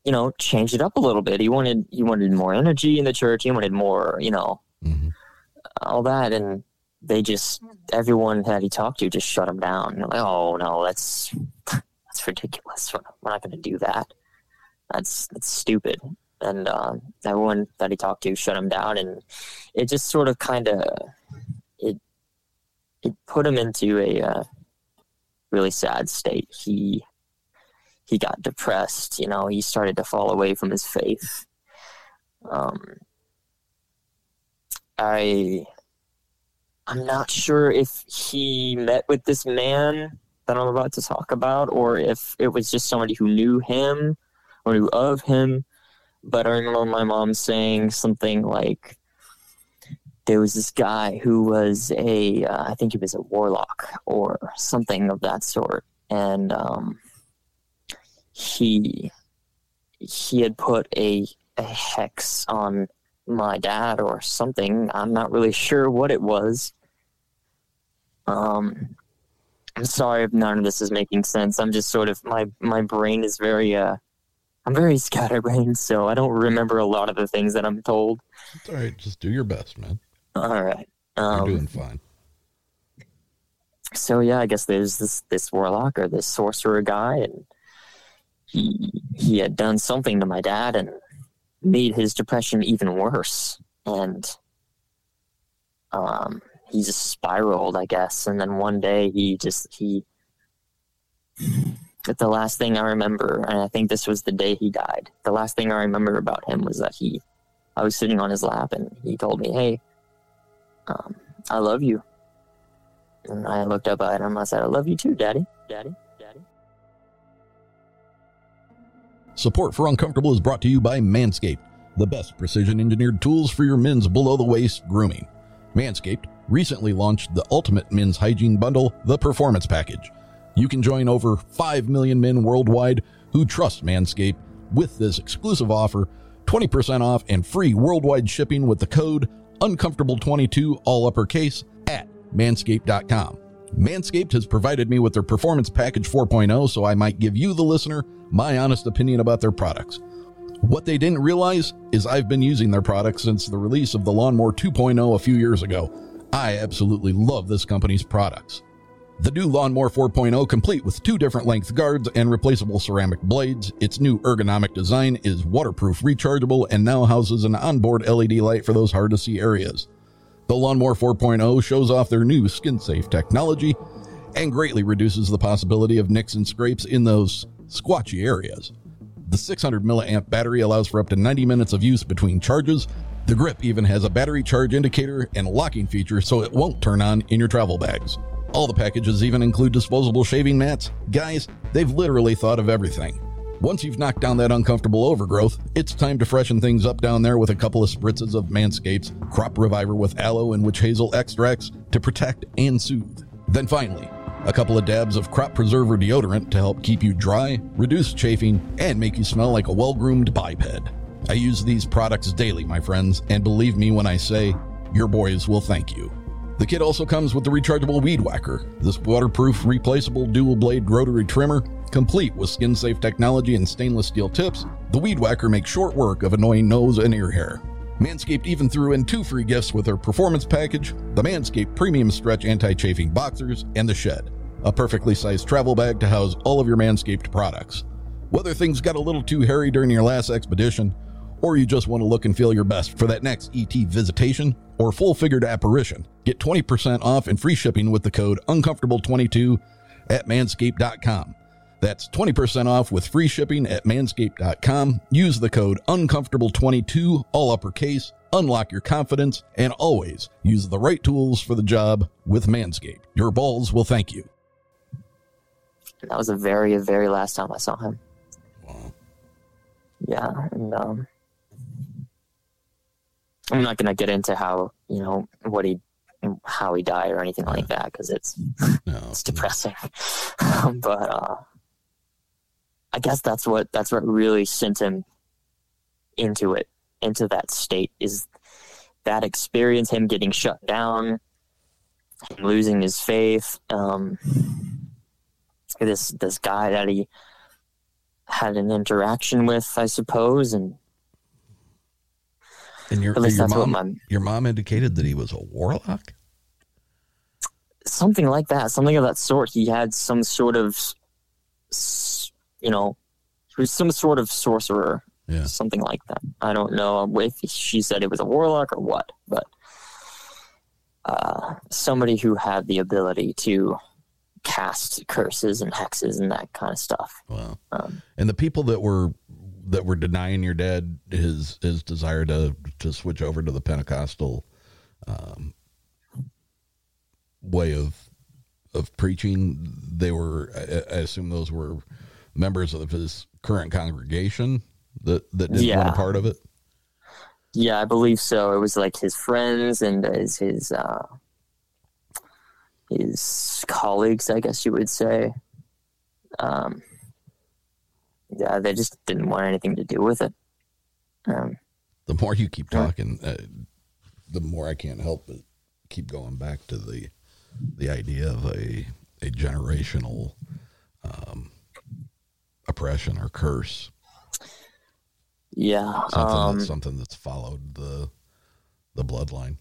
you know, change it up a little bit. He wanted he wanted more energy in the church. He wanted more, you know, all that, and they just everyone that he talked to just shut him down. Like, oh no, that's that's ridiculous. We're not, going to do that. That's that's stupid. And uh, everyone that he talked to shut him down, and it just sort of kind of it it put him into a uh, really sad state. He he got depressed. You know, he started to fall away from his faith. Um, I I'm not sure if he met with this man that I'm about to talk about, or if it was just somebody who knew him or knew of him. But I remember my mom saying something like, "There was this guy who was a, uh, I think he was a warlock or something of that sort, and um, he he had put a, a hex on." my dad or something. I'm not really sure what it was. Um, I'm sorry if none of this is making sense. I'm just sort of my my brain is very uh, I'm very scatterbrained, so I don't remember a lot of the things that I'm told. It's all right. Just do your best, man. All right. You're Um, doing fine. so yeah, I guess there's this this warlock or this sorcerer guy, and he he had done something to my dad and made his depression even worse, and um, he just spiraled, I guess. And then one day he just he. But the last thing I remember, and I think this was the day he died. The last thing I remember about him was that he, I was sitting on his lap, and he told me, "Hey, um, I love you." And I looked up at him. I said, "I love you too, Daddy, Daddy, Daddy." Support for Uncomfortable is brought to you by Manscaped. the best precision engineered tools for your men's below the waist grooming. Manscaped recently launched the ultimate men's hygiene bundle, the Performance Package. You can join over 5 million men worldwide who trust Manscaped with this exclusive offer 20% off and free worldwide shipping with the code uncomfortable22 all uppercase at manscaped.com. Manscaped has provided me with their Performance Package 4.0 so I might give you, the listener, my honest opinion about their products. What they didn't realize is I've been using their products since the release of the Lawnmower 2.0 a few years ago. I absolutely love this company's products. The new Lawnmower 4.0, complete with two different length guards and replaceable ceramic blades. Its new ergonomic design is waterproof, rechargeable, and now houses an onboard LED light for those hard to see areas. The Lawnmower 4.0 shows off their new skin safe technology and greatly reduces the possibility of nicks and scrapes in those squatchy areas. The 600 milliamp battery allows for up to 90 minutes of use between charges. The grip even has a battery charge indicator and locking feature so it won't turn on in your travel bags. All the packages even include disposable shaving mats. Guys, they've literally thought of everything. Once you've knocked down that uncomfortable overgrowth, it's time to freshen things up down there with a couple of spritzes of Manscapes Crop Reviver with aloe and witch hazel extracts to protect and soothe. Then finally, a couple of dabs of crop preserver deodorant to help keep you dry, reduce chafing, and make you smell like a well groomed biped. I use these products daily, my friends, and believe me when I say, your boys will thank you. The kit also comes with the rechargeable weed whacker, this waterproof, replaceable dual blade rotary trimmer, complete with skin safe technology and stainless steel tips. The weed whacker makes short work of annoying nose and ear hair. Manscaped even threw in two free gifts with their performance package the Manscaped Premium Stretch Anti Chafing Boxers and the Shed, a perfectly sized travel bag to house all of your Manscaped products. Whether things got a little too hairy during your last expedition, or you just want to look and feel your best for that next ET visitation or full figured apparition, get 20% off and free shipping with the code uncomfortable22 at manscaped.com. That's 20% off with free shipping at manscaped.com. Use the code uncomfortable22, all uppercase, unlock your confidence, and always use the right tools for the job with Manscaped. Your balls will thank you. That was the very, very last time I saw him. Wow. Yeah, and um, I'm not gonna get into how you know what he how he died or anything like that because it's no. it's depressing. but uh, I guess that's what that's what really sent him into it into that state is that experience him getting shut down losing his faith um, this this guy that he had an interaction with i suppose and and your, your mom, my, your mom indicated that he was a warlock? Something like that, something of that sort. He had some sort of, you know, he was some sort of sorcerer, yeah. something like that. I don't know if she said it was a warlock or what, but uh, somebody who had the ability to cast curses and hexes and that kind of stuff. Wow. Um, and the people that were that were denying your dad his his desire to to switch over to the Pentecostal um, way of of preaching. They were, I, I, assume, those were members of his current congregation that that didn't yeah. want a part of it. Yeah, I believe so. It was like his friends and his his uh, his colleagues, I guess you would say. Um, yeah, they just didn't want anything to do with it. Um, the more you keep talking, uh, the more I can't help but keep going back to the the idea of a a generational um, oppression or curse. Yeah, something, um, that's, something that's followed the the bloodline.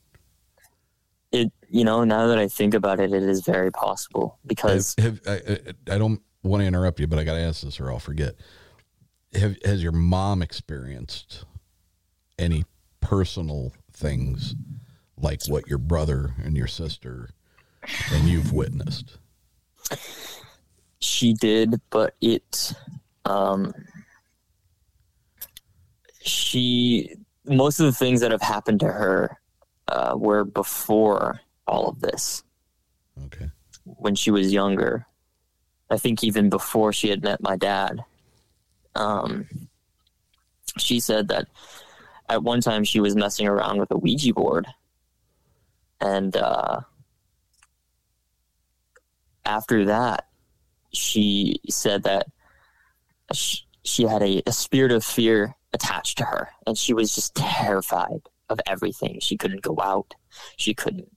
It you know now that I think about it, it is very possible because have, have, I, I don't want to interrupt you, but I got to ask this or I'll forget have, has your mom experienced any personal things like what your brother and your sister and you've witnessed? She did, but it, um, she, most of the things that have happened to her uh, were before all of this. Okay. When she was younger. I think even before she had met my dad um, she said that at one time she was messing around with a Ouija board, and uh, after that, she said that she, she had a, a spirit of fear attached to her, and she was just terrified of everything. She couldn't go out. She couldn't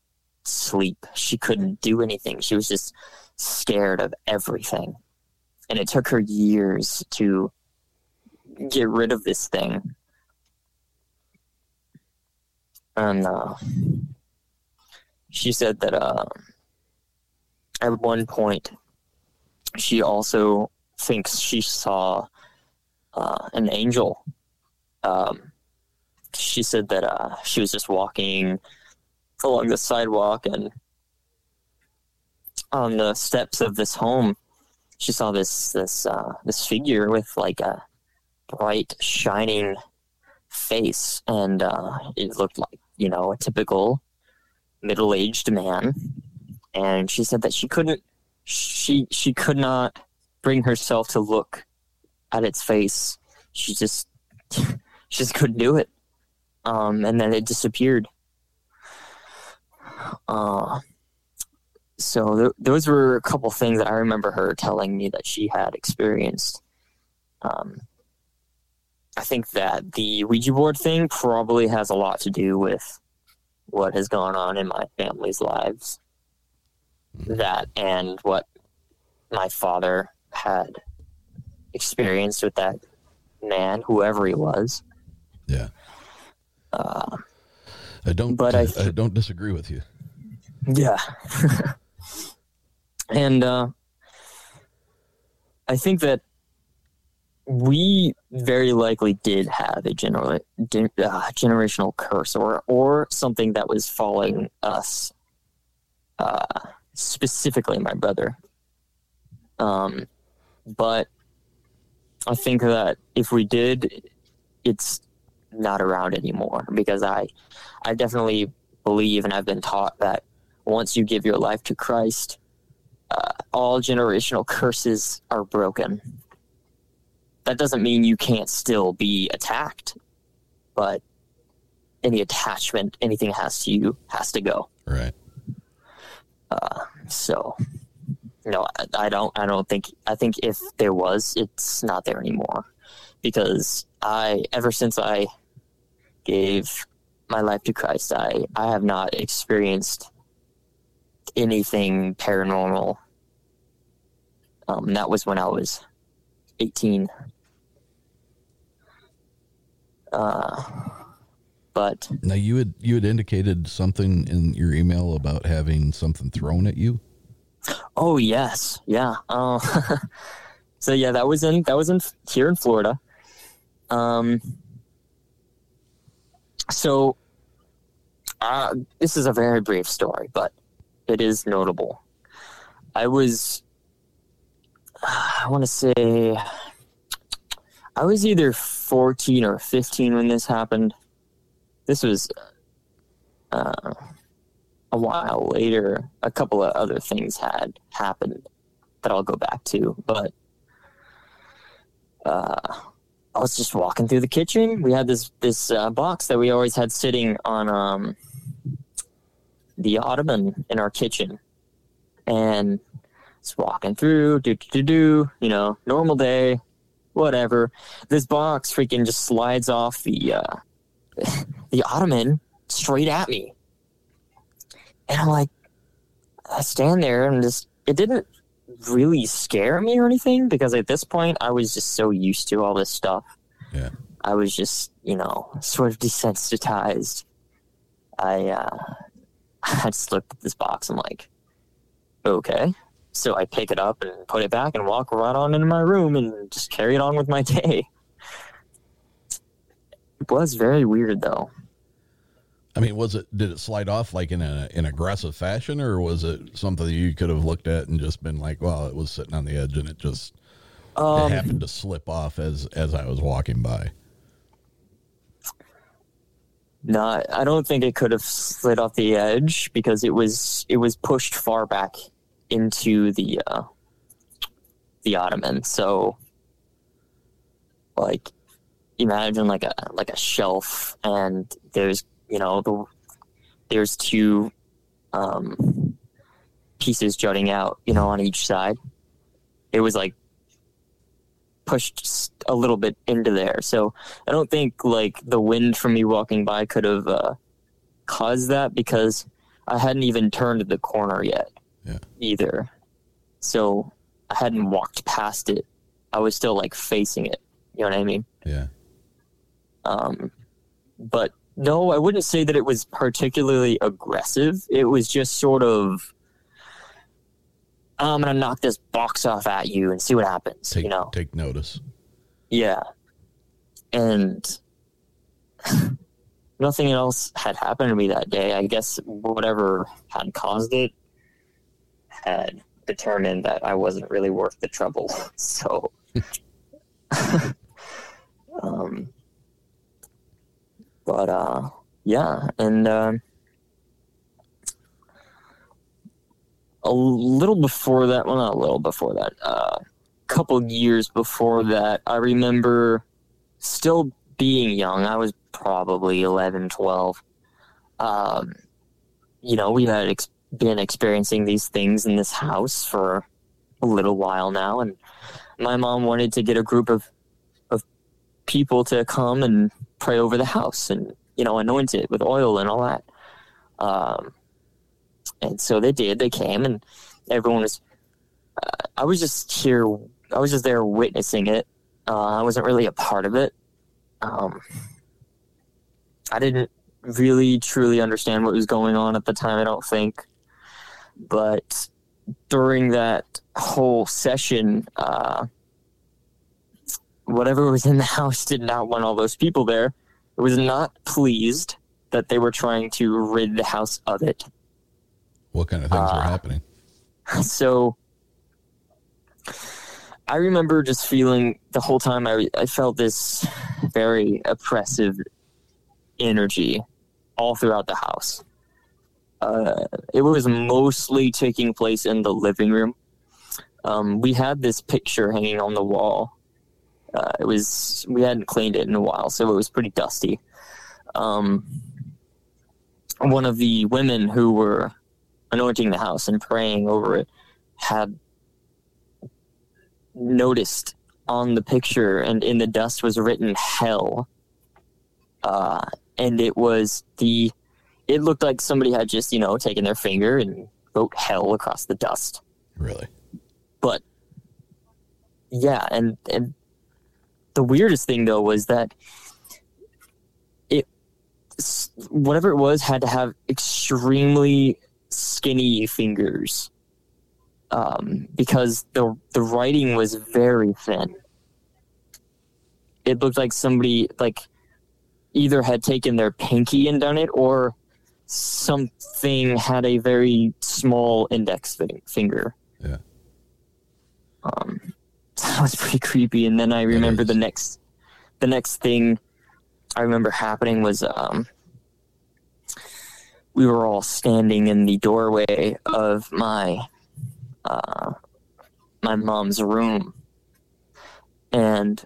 sleep. She couldn't do anything. She was just scared of everything. And it took her years to get rid of this thing. And uh, she said that uh, at one point, she also thinks she saw uh, an angel. Um, she said that uh, she was just walking along the sidewalk and on the steps of this home, she saw this this uh, this figure with like a bright shining face, and uh, it looked like you know a typical middle aged man. And she said that she couldn't she she could not bring herself to look at its face. She just she just couldn't do it. Um, and then it disappeared. Uh, so th- those were a couple things that I remember her telling me that she had experienced. Um, I think that the Ouija board thing probably has a lot to do with what has gone on in my family's lives. That and what my father had experienced with that man, whoever he was. Yeah. Uh, I don't. but I, I- don't disagree with you. Yeah. and uh, I think that we very likely did have a uh, generational curse or, or something that was following us, uh, specifically my brother. Um, but I think that if we did, it's not around anymore because I, I definitely believe and I've been taught that once you give your life to Christ, uh, all generational curses are broken. That doesn't mean you can't still be attacked, but any attachment, anything has to you has to go. Right. Uh, so, no, I, I don't. I don't think. I think if there was, it's not there anymore, because I ever since I gave my life to Christ, I I have not experienced anything paranormal. Um, that was when I was eighteen. Uh, but Now you had you had indicated something in your email about having something thrown at you. Oh yes, yeah. Uh, so yeah, that was in that was in here in Florida. Um. So, uh, this is a very brief story, but it is notable. I was, I want to say, I was either fourteen or fifteen when this happened. This was, uh, a while later, a couple of other things had happened that I'll go back to. But uh, I was just walking through the kitchen. We had this this uh, box that we always had sitting on um, the ottoman in our kitchen, and just walking through, do do do do, you know, normal day, whatever. This box freaking just slides off the uh, the ottoman straight at me. And I'm like, I stand there and just, it didn't really scare me or anything because at this point I was just so used to all this stuff. Yeah. I was just, you know, sort of desensitized. I, uh, I just looked at this box. I'm like, okay. So I pick it up and put it back and walk right on into my room and just carry it on with my day. It was very weird though. I mean, was it did it slide off like in a in aggressive fashion, or was it something you could have looked at and just been like, well, it was sitting on the edge and it just Um, it happened to slip off as as I was walking by. No, I don't think it could have slid off the edge because it was it was pushed far back into the uh, the ottoman. So, like, imagine like a like a shelf, and there's you know the there's two um, pieces jutting out, you know, on each side. It was like pushed a little bit into there, so I don't think like the wind from me walking by could have uh, caused that because I hadn't even turned the corner yet Yeah. either. So I hadn't walked past it. I was still like facing it. You know what I mean? Yeah. Um, but no, I wouldn't say that it was particularly aggressive. It was just sort of, I'm gonna knock this box off at you and see what happens. Take you know? take notice. Yeah. And nothing else had happened to me that day. I guess whatever had caused it had determined that I wasn't really worth the trouble. So, um, but, uh, yeah. And, um, a little before that, well, not a little before that, uh, couple years before that, I remember still being young. I was probably 11, 12. Um, you know, we had ex- been experiencing these things in this house for a little while now, and my mom wanted to get a group of of people to come and pray over the house and you know anoint it with oil and all that. Um, and so they did. They came, and everyone was. Uh, I was just here. I was just there witnessing it. Uh, I wasn't really a part of it. Um, I didn't really truly understand what was going on at the time. I don't think, but during that whole session, uh, whatever was in the house did not want all those people there. It was not pleased that they were trying to rid the house of it. What kind of things were Uh, happening? so I remember just feeling the whole time I, I felt this very oppressive energy all throughout the house. Uh, it was mostly taking place in the living room. Um, we had this picture hanging on the wall. Uh, it was we hadn't cleaned it in a while, so it was pretty dusty. Um, one of the women who were anointing the house and praying over it had noticed on the picture and in the dust was written hell uh, and it was the it looked like somebody had just you know taken their finger and wrote hell across the dust Really? but yeah and and the weirdest thing though was that it whatever it was had to have extremely skinny fingers um, because the the writing was very thin it looked like somebody like either had taken their pinky and done it or something had a very small index finger Yeah. um, that was pretty creepy. And then I remember the next, the next thing I remember happening was um, we were all standing in the doorway of my uh, my mom's room, and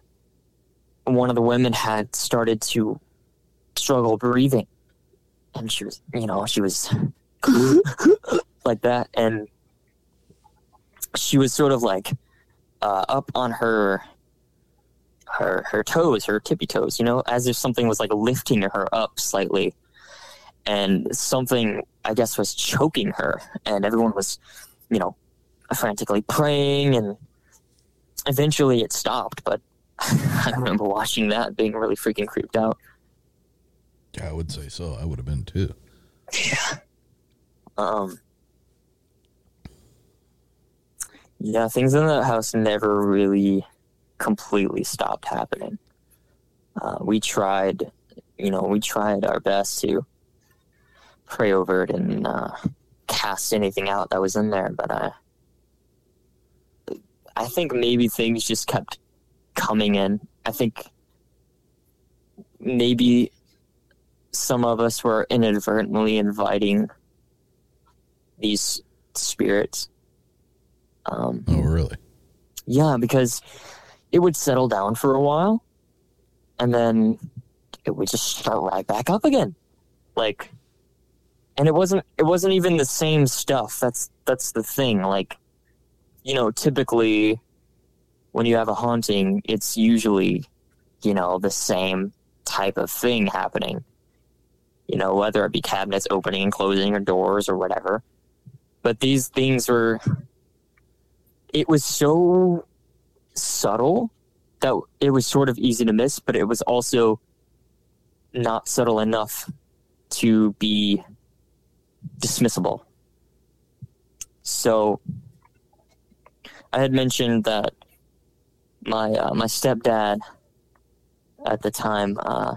one of the women had started to struggle breathing, and she was, you know, she was like that, and she was sort of like uh, up on her her her toes, her tippy toes, you know, as if something was like lifting her up slightly, and something I guess was choking her, and everyone was, you know, frantically praying, and eventually it stopped. But I remember watching that, being really freaking creeped out. Yeah, I would say so. I would have been too. Um, yeah, things in that house never really completely stopped happening. Uh, we tried, you know, we tried our best to pray over it and uh, cast anything out that was in there, but I, I think maybe things just kept coming in. I think maybe some of us were inadvertently inviting these spirits. Um, Oh, really? yeah, because it would settle down for a while, and then it would just start right back up again. Like, and it wasn't it wasn't even the same stuff. That's that's the thing. Like, you know, typically when you have a haunting, it's usually, you know, the same type of thing happening. You know, whether it be cabinets opening and closing or doors or whatever. But these things were it was so subtle that it was sort of easy to miss, but it was also not subtle enough to be dismissible. So I had mentioned that my uh, my stepdad at the time uh,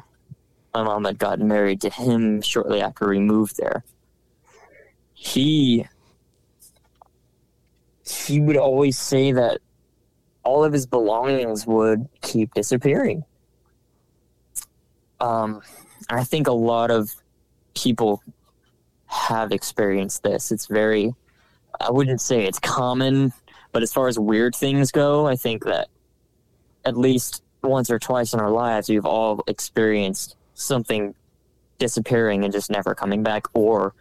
my mom had gotten married to him shortly after we moved there. He he would always say that all of his belongings would keep disappearing. Um, I think a lot of people have experienced this. It's very, I wouldn't say it's common, but as far as weird things go, I think that at least once or twice in our lives, we've all experienced something disappearing and just never coming back, or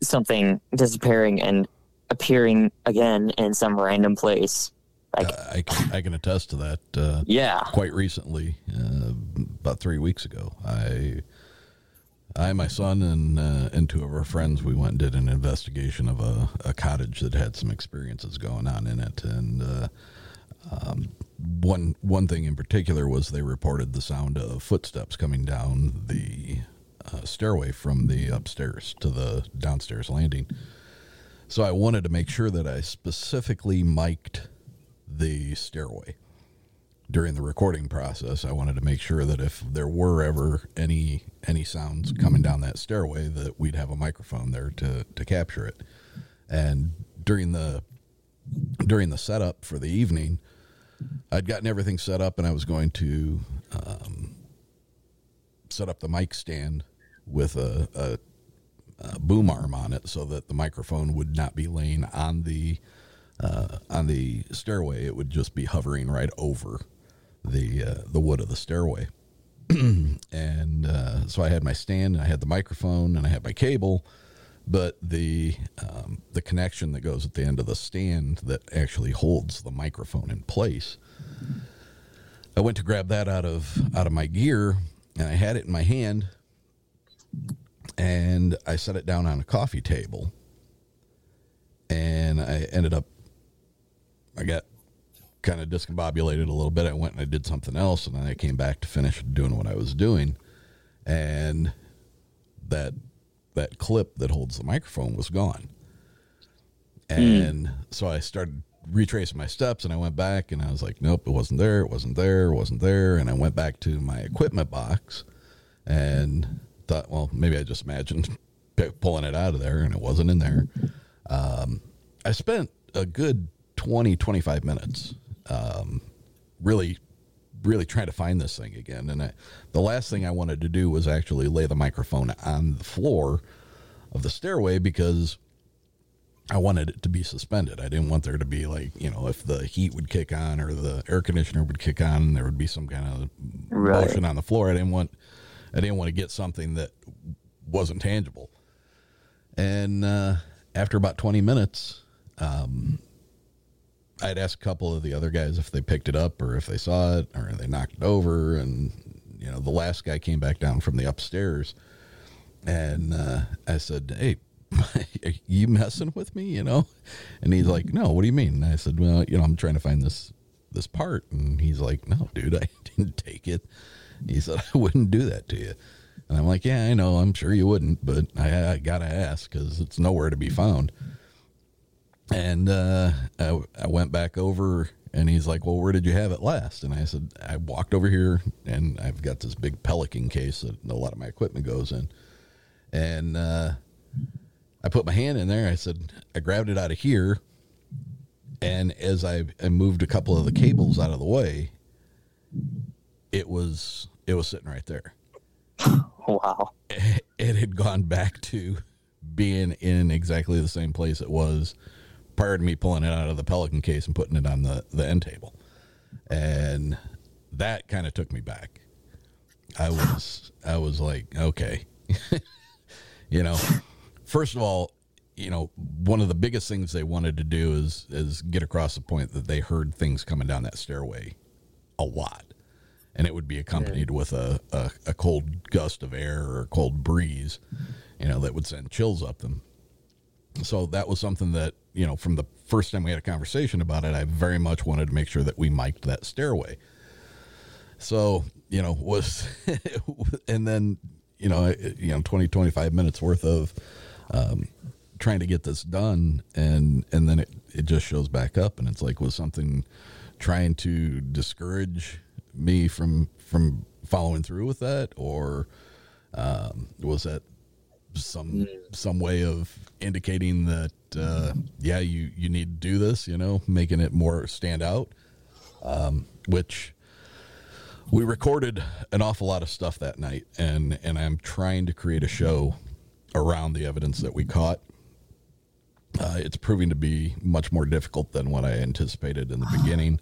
something disappearing and appearing again in some random place. Like, Uh, I can, I can attest to that. Uh, yeah, quite recently, uh, about three weeks ago, I, I, my son, and uh, and two of our friends, we went and did an investigation of a, a cottage that had some experiences going on in it, and uh, um, one one thing in particular was they reported the sound of footsteps coming down the uh, stairway from the upstairs to the downstairs landing. So I wanted to make sure that I specifically mic'd the stairway during the recording process. I wanted to make sure that if there were ever any any sounds coming down that stairway, that we'd have a microphone there to to capture it. And during the during the setup for the evening, I'd gotten everything set up, and I was going to um, set up the mic stand with a, a, a boom arm on it, so that the microphone would not be laying on the uh, on the stairway. It would just be hovering right over the uh, the wood of the stairway. and uh, so I had my stand, and I had the microphone, and I had my cable. But the um, the connection that goes at the end of the stand that actually holds the microphone in place, I went to grab that out of out of my gear, and I had it in my hand, and I set it down on a coffee table, and I ended up I got kind of discombobulated a little bit. I went and I did something else, and then I came back to finish doing what I was doing, and that that clip that holds the microphone was gone. And so I started retracing my steps, and I went back, and I was like, "Nope, it wasn't there. It wasn't there. It wasn't there." And I went back to my equipment box, and thought, "Well, maybe I just imagined pulling it out of there, and it wasn't in there." Um, I spent a good 20, 25 minutes um, really, really trying to find this thing again. And I, the last thing I wanted to do was actually lay the microphone on the floor of the stairway because I wanted it to be suspended. I didn't want there to be like, you know, if the heat would kick on or the air conditioner would kick on, there would be some kind of Right. motion on the floor. I didn't want, I didn't want to get something that wasn't tangible. And uh, after about 20 minutes, um, I'd ask a couple of the other guys if they picked it up or if they saw it or they knocked it over. And, you know, the last guy came back down from the upstairs and uh, I said, Hey, are you messing with me? You know? And he's like, No, what do you mean? And I said, Well, you know, I'm trying to find this this part. And he's like, No, dude, I didn't take it. He said, I wouldn't do that to you. And I'm like, Yeah, I know. I'm sure you wouldn't, but I, I got to ask because it's nowhere to be found. And uh, I, I went back over, and he's like, "Well, where did you have it last?" And I said, "I walked over here, and I've got this big Pelican case that a lot of my equipment goes in." And uh, I put my hand in there. I said, "I grabbed it out of here." And as I, I moved a couple of the cables out of the way, it was it was sitting right there. Wow. It had gone back to being in exactly the same place it was to me pulling it out of the Pelican case and putting it on the, the end table. And that kind of took me back. I was I was like, okay, you know, first of all, you know, one of the biggest things they wanted to do is is get across the point that they heard things coming down that stairway a lot. And it would be accompanied with a, a, a cold gust of air or a cold breeze, you know, that would send chills up them. So that was something that, you know, from the first time we had a conversation about it, I very much wanted to make sure that we mic'd that stairway. So, you know, was, and then, you know, you know, 20, 25 minutes worth of, um, trying to get this done and and then it, it just shows back up and it's like was something trying to discourage me from from following through with that or um, was that some some way of indicating that uh, yeah you you need to do this you know making it more stand out um, which we recorded an awful lot of stuff that night and and I'm trying to create a show around the evidence that we caught uh, it's proving to be much more difficult than what I anticipated in the beginning.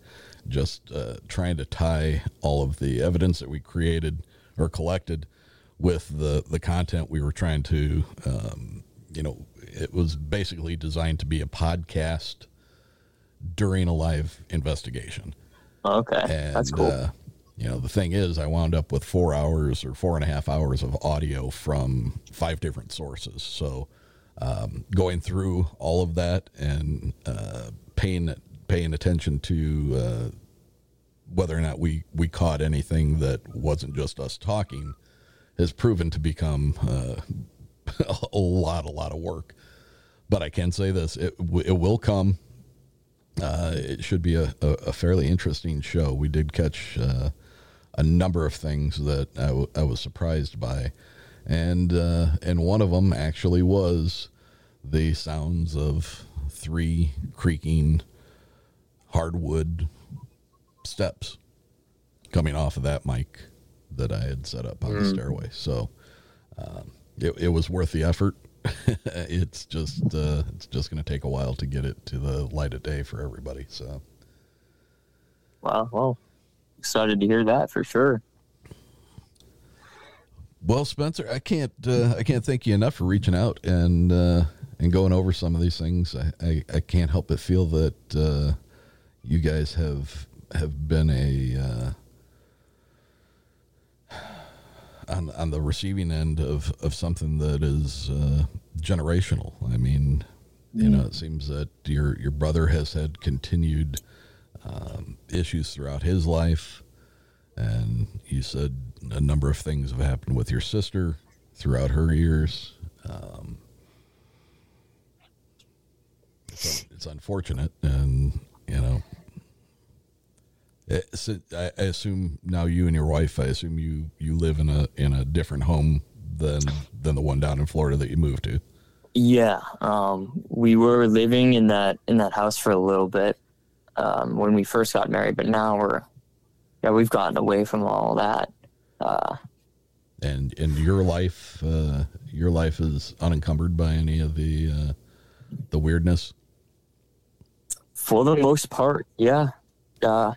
Just uh, trying to tie all of the evidence that we created or collected with the the content we were trying to, um, you know, it was basically designed to be a podcast during a live investigation. Okay, And, that's cool. Uh, you know, the thing is, I wound up with four hours or four and a half hours of audio from five different sources. So, um, going through all of that and uh, paying paying attention to uh, whether or not we we caught anything that wasn't just us talking has proven to become uh, a lot a lot of work. But I can say this: it it will come. Uh, it should be a, a, a fairly interesting show. We did catch uh, a number of things that I, w- I was surprised by, and uh, and one of them actually was the sounds of three creaking hardwood steps coming off of that mic that I had set up on the Mm. stairway. So um, it, it was worth the effort. it's just uh, it's just going to take a while to get it to the light of day for everybody. So Wow, well, excited to hear that for sure. Well, Spencer, I can't uh, I can't thank you enough for reaching out and uh, and going over some of these things. I, I, I can't help but feel that uh, you guys have have been a uh, on on the receiving end of, of something that is uh, generational. I mean, you know, it seems that your your brother has had continued um, issues throughout his life and you said a number of things have happened with your sister throughout her years. Um, it's, it's unfortunate, and you know, it's, I, assume now you and your wife. I assume you you live in a in a different home than than the one down in Florida that you moved to. Yeah, um, we were living in that in that house for a little bit um, when we first got married, but now we're yeah we've gotten away from all that. Uh, And in your life, uh, your life is unencumbered by any of the uh, the weirdness. for the most part, yeah, uh,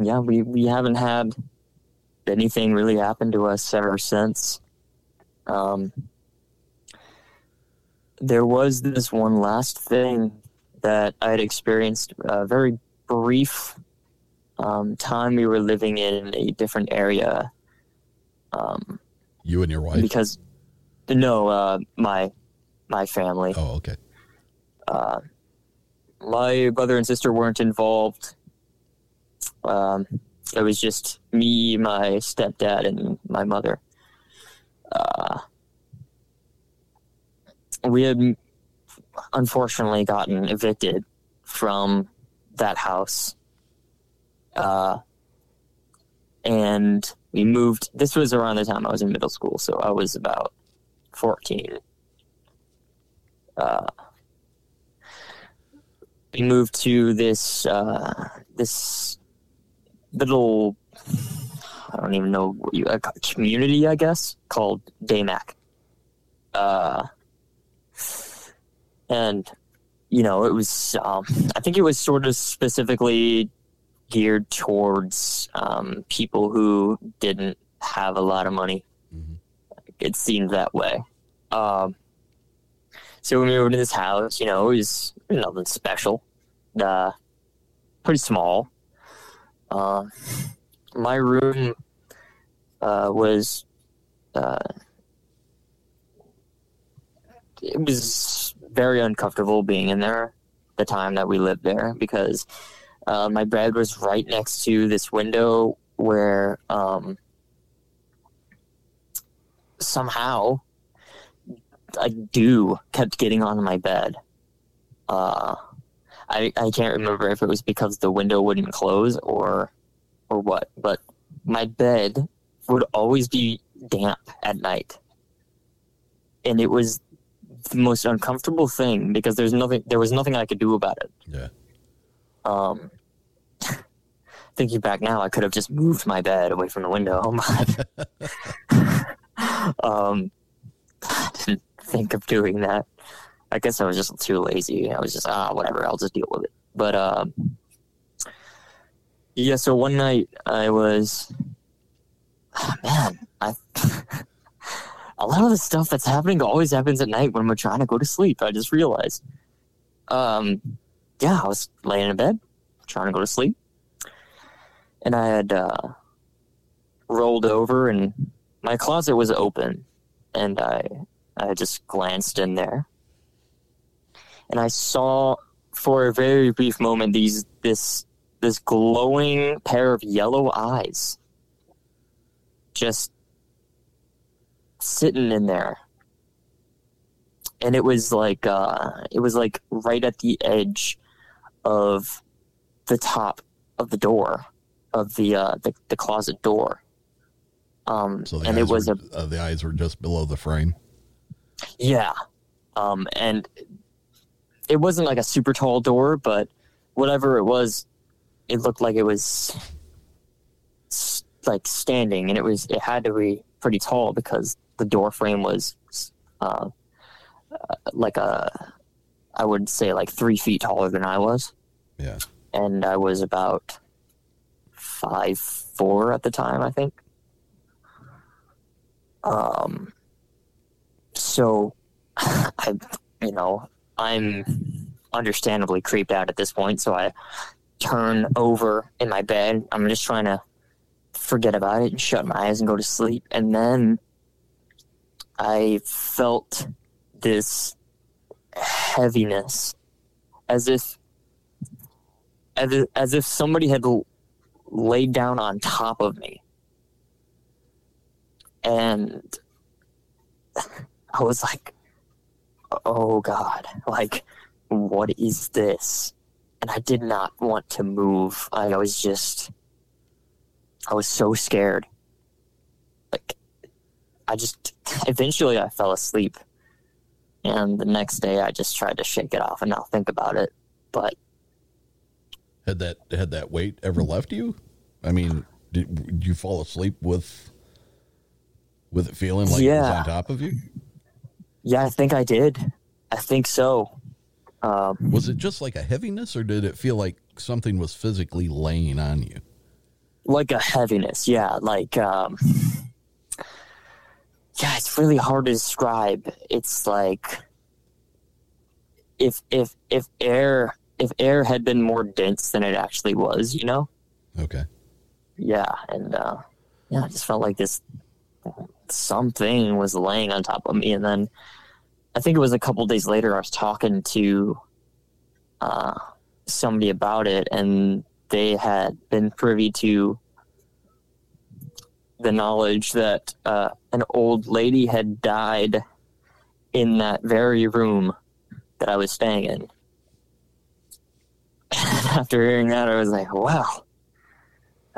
yeah, we we haven't had anything really happen to us ever since. Um, there was this one last thing that I had experienced a very brief um, time we were living in a different area. Um, You and your wife. because no, uh, my my family. Oh, okay. Uh, my brother and sister weren't involved. Um, it was just me, my stepdad, and my mother. Uh, we had unfortunately gotten evicted from that house. Uh, and we moved. This was around the time I was in middle school, so I was about 14. Uh, we moved to this uh, this little I don't even know what you a community I guess called Daymac. Uh, and you know it was um, I think it was sort of specifically geared towards um, people who didn't have a lot of money. It seemed that way. Um, so we moved to this house, you know, it was nothing special. Uh, pretty small. Uh, my room uh, was uh, it was very uncomfortable being in there the time that we lived there because uh, my bed was right next to this window where um, somehow like dew kept getting on my bed. Uh, I I can't remember if it was because the window wouldn't close or or what, but my bed would always be damp at night, and it was the most uncomfortable thing because there's nothing there was nothing I could do about it. Yeah. Um, thinking back now, I could have just moved my bed away from the window. But um, I didn't think of doing that. I guess I was just too lazy. I was just ah whatever. I'll just deal with it. But um, yeah. So one night I was, ah, man, I. a lot of the stuff that's happening always happens at night when we're trying to go to sleep. I just realized. Um, yeah, I was laying in bed, trying to go to sleep, and I had uh, rolled over, and my closet was open, and I I just glanced in there, and I saw for a very brief moment these this this glowing pair of yellow eyes just sitting in there. And it was like uh it was like right at the edge of the top of the door of the uh the, the closet door. Um So and it was were, a uh, the eyes were just below the frame. yeah. Um and it wasn't like a super tall door but whatever it was it looked like it was like standing and it was it had to be pretty tall because the door frame was uh, uh, like a i would say like three feet taller than i was Yeah. and i was about five four at the time i think um so i you know i'm understandably creeped out at this point so i turn over in my bed. I'm just trying to forget about it and shut my eyes and go to sleep. And then i felt this heaviness as if as if, as if somebody had laid down on top of me. And i was like oh god like what is this? And i did not want to move. I was just i was so scared. Like i just eventually i fell asleep. And the next day i just tried to shake it off and not think about it. But Had that had that weight ever left you? I mean, did, did you fall asleep with with it feeling like it was on top of you? Yeah i think i did i think so um, Was it just like a heaviness, or did it feel like something was physically laying on you? like a heaviness yeah like um yeah it's really hard to describe it's like if if if air if air had been more dense than it actually was you know Okay. yeah and uh yeah i just felt like this something was laying on top of me and then i think it was a couple days later i was talking to uh somebody about it and they had been privy to the knowledge that uh, an old lady had died in that very room that i was staying in. After hearing that i was like wow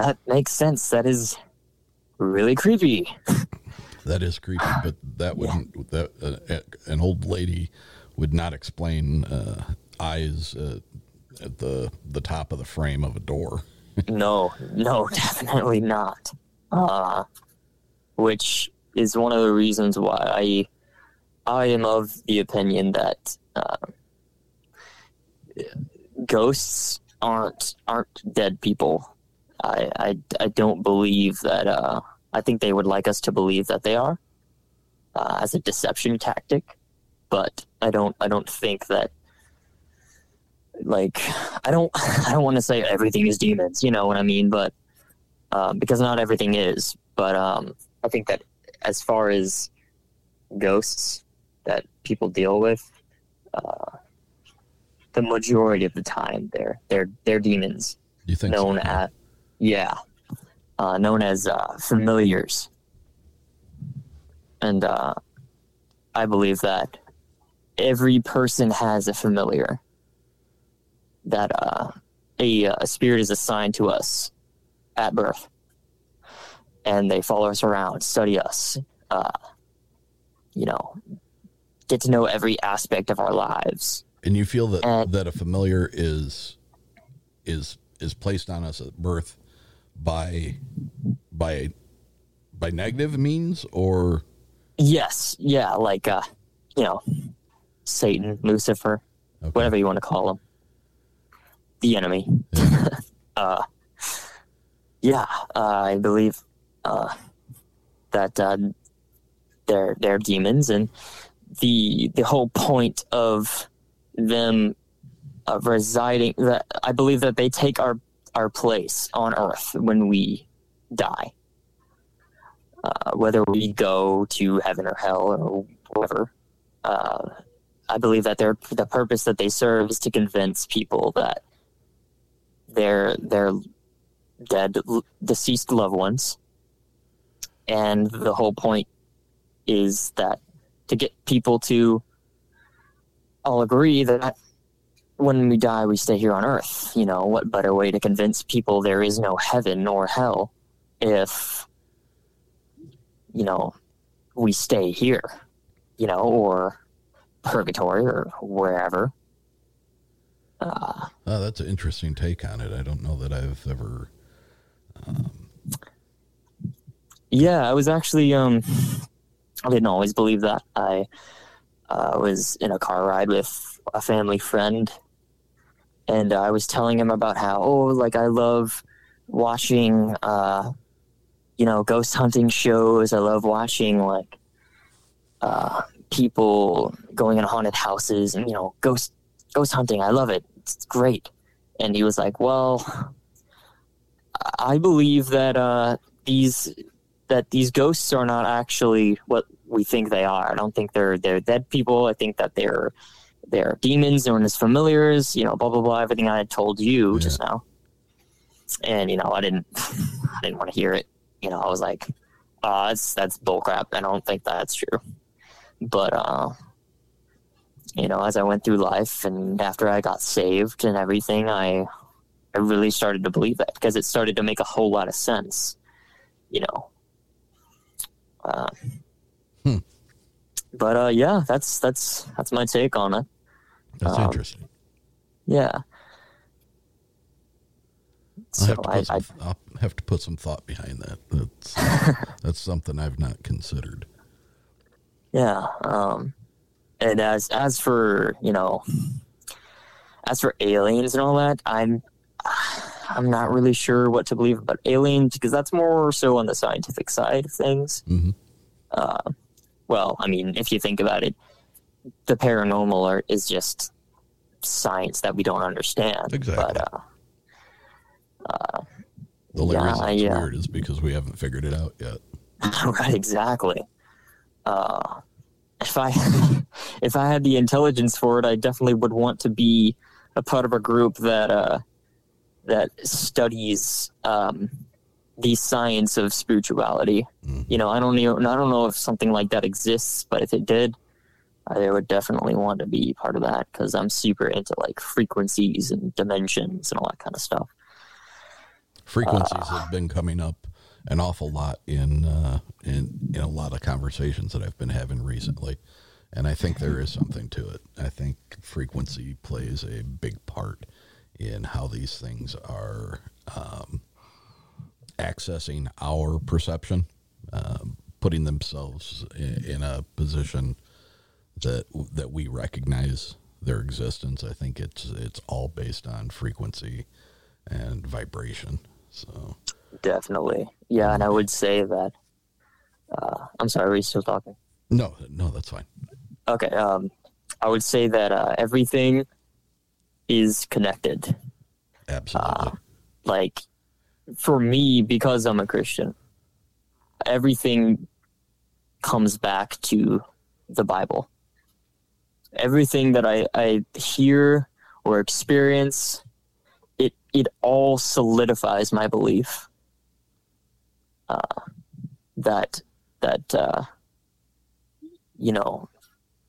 that makes sense. That is really creepy That is creepy, but that wouldn't that uh, an old lady would not explain uh, eyes uh, at the the top of the frame of a door. no, no, definitely not. Uh, which is one of the reasons why I I am of the opinion that uh, ghosts aren't aren't dead people. I, I, I don't believe that uh, I think they would like us to believe that they are uh, as a deception tactic, but I don't. I don't think that. Like, I don't. I don't want to say everything is demons. You know what I mean? But um, because not everything is. But um, I think that as far as ghosts that people deal with, uh, the majority of the time they're they're they're demons You think known so? as yeah uh, known as uh, familiars. And uh, i believe that every person has a familiar that uh, a, a spirit is assigned to us at birth. And they follow us around study us uh, you know get to know every aspect of our lives. And you feel that And- that a familiar is is is placed on us at birth by by by negative means or Yes, yeah, like uh, you know, Satan, Lucifer, Okay. whatever you want to call him, the enemy. uh, yeah, uh, I believe uh, that uh, they're they're demons, and the the whole point of them uh, residing that I believe that they take our our place on Earth when we die uh, whether we go to heaven or hell or whatever. Uh, I believe that their the purpose that they serve is to convince people that their their dead deceased loved ones, and the whole point is that to get people to all agree that when we die we stay here on earth you know what better way to convince people there is no heaven or hell if you know, we stay here, you know, or purgatory or wherever. Uh, oh, that's an interesting take on it. I don't know that I've ever Um... yeah, I was actually, um, I didn't always believe that. I uh, was in a car ride with a family friend, and I was telling him about how, oh, like I love watching, uh, you know, ghost hunting shows. I love watching like uh, people going in haunted houses and you know, ghost ghost hunting. I love it. It's great. And he was like, well, I believe that uh, these that these ghosts are not actually what we think they are. I don't think they're they're dead people. I think that they're they're demons known as familiars. You know, blah blah blah. Everything I had told you just now. And you know, I didn't I didn't want to hear it. You know, I was like, uh, that's that's bullcrap. I don't think that's true. But uh, you know, as I went through life and after I got saved and everything, I I really started to believe that because it started to make a whole lot of sense. You know. Uh, Hmm. But uh, yeah, that's that's that's my take on it. That's Um, interesting. Yeah. I'll have, to I, put I some, I'll have to put some thought behind that. That's that's something I've not considered. Yeah. Um, and as as for you know, as for aliens and all that, I'm I'm not really sure what to believe about aliens because that's more so on the scientific side of things. Mhm. Uh, well, I mean, if you think about it, the paranormal are, is just science that we don't understand. Exactly. But uh, uh, The only Yeah, reason it's yeah. weird is because we haven't figured it out yet. right, exactly. Uh, if I if I had the intelligence for it, I definitely would want to be a part of a group that uh, that studies um, the science of spirituality. You know, I don't even I don't know if something like that exists, but if it did, I would definitely want to be part of that because I'm super into like frequencies and dimensions and all that kind of stuff. Frequencies have been coming up an awful lot in uh, in in a lot of conversations that I've been having recently, and I think there is something to it. I think frequency plays a big part in how these things are um, accessing our perception, um, putting themselves in, in a position that that we recognize their existence. I think it's it's all based on frequency and vibration. So definitely. Yeah, and I would say that. Uh, I'm sorry, are you still talking? No, no, that's fine. Okay. Um, I would say that uh, everything is connected. Absolutely. Like, for me, because I'm a Christian, everything comes back to the Bible. Everything that I, I hear or experience, it it all solidifies my belief uh, that that uh, you know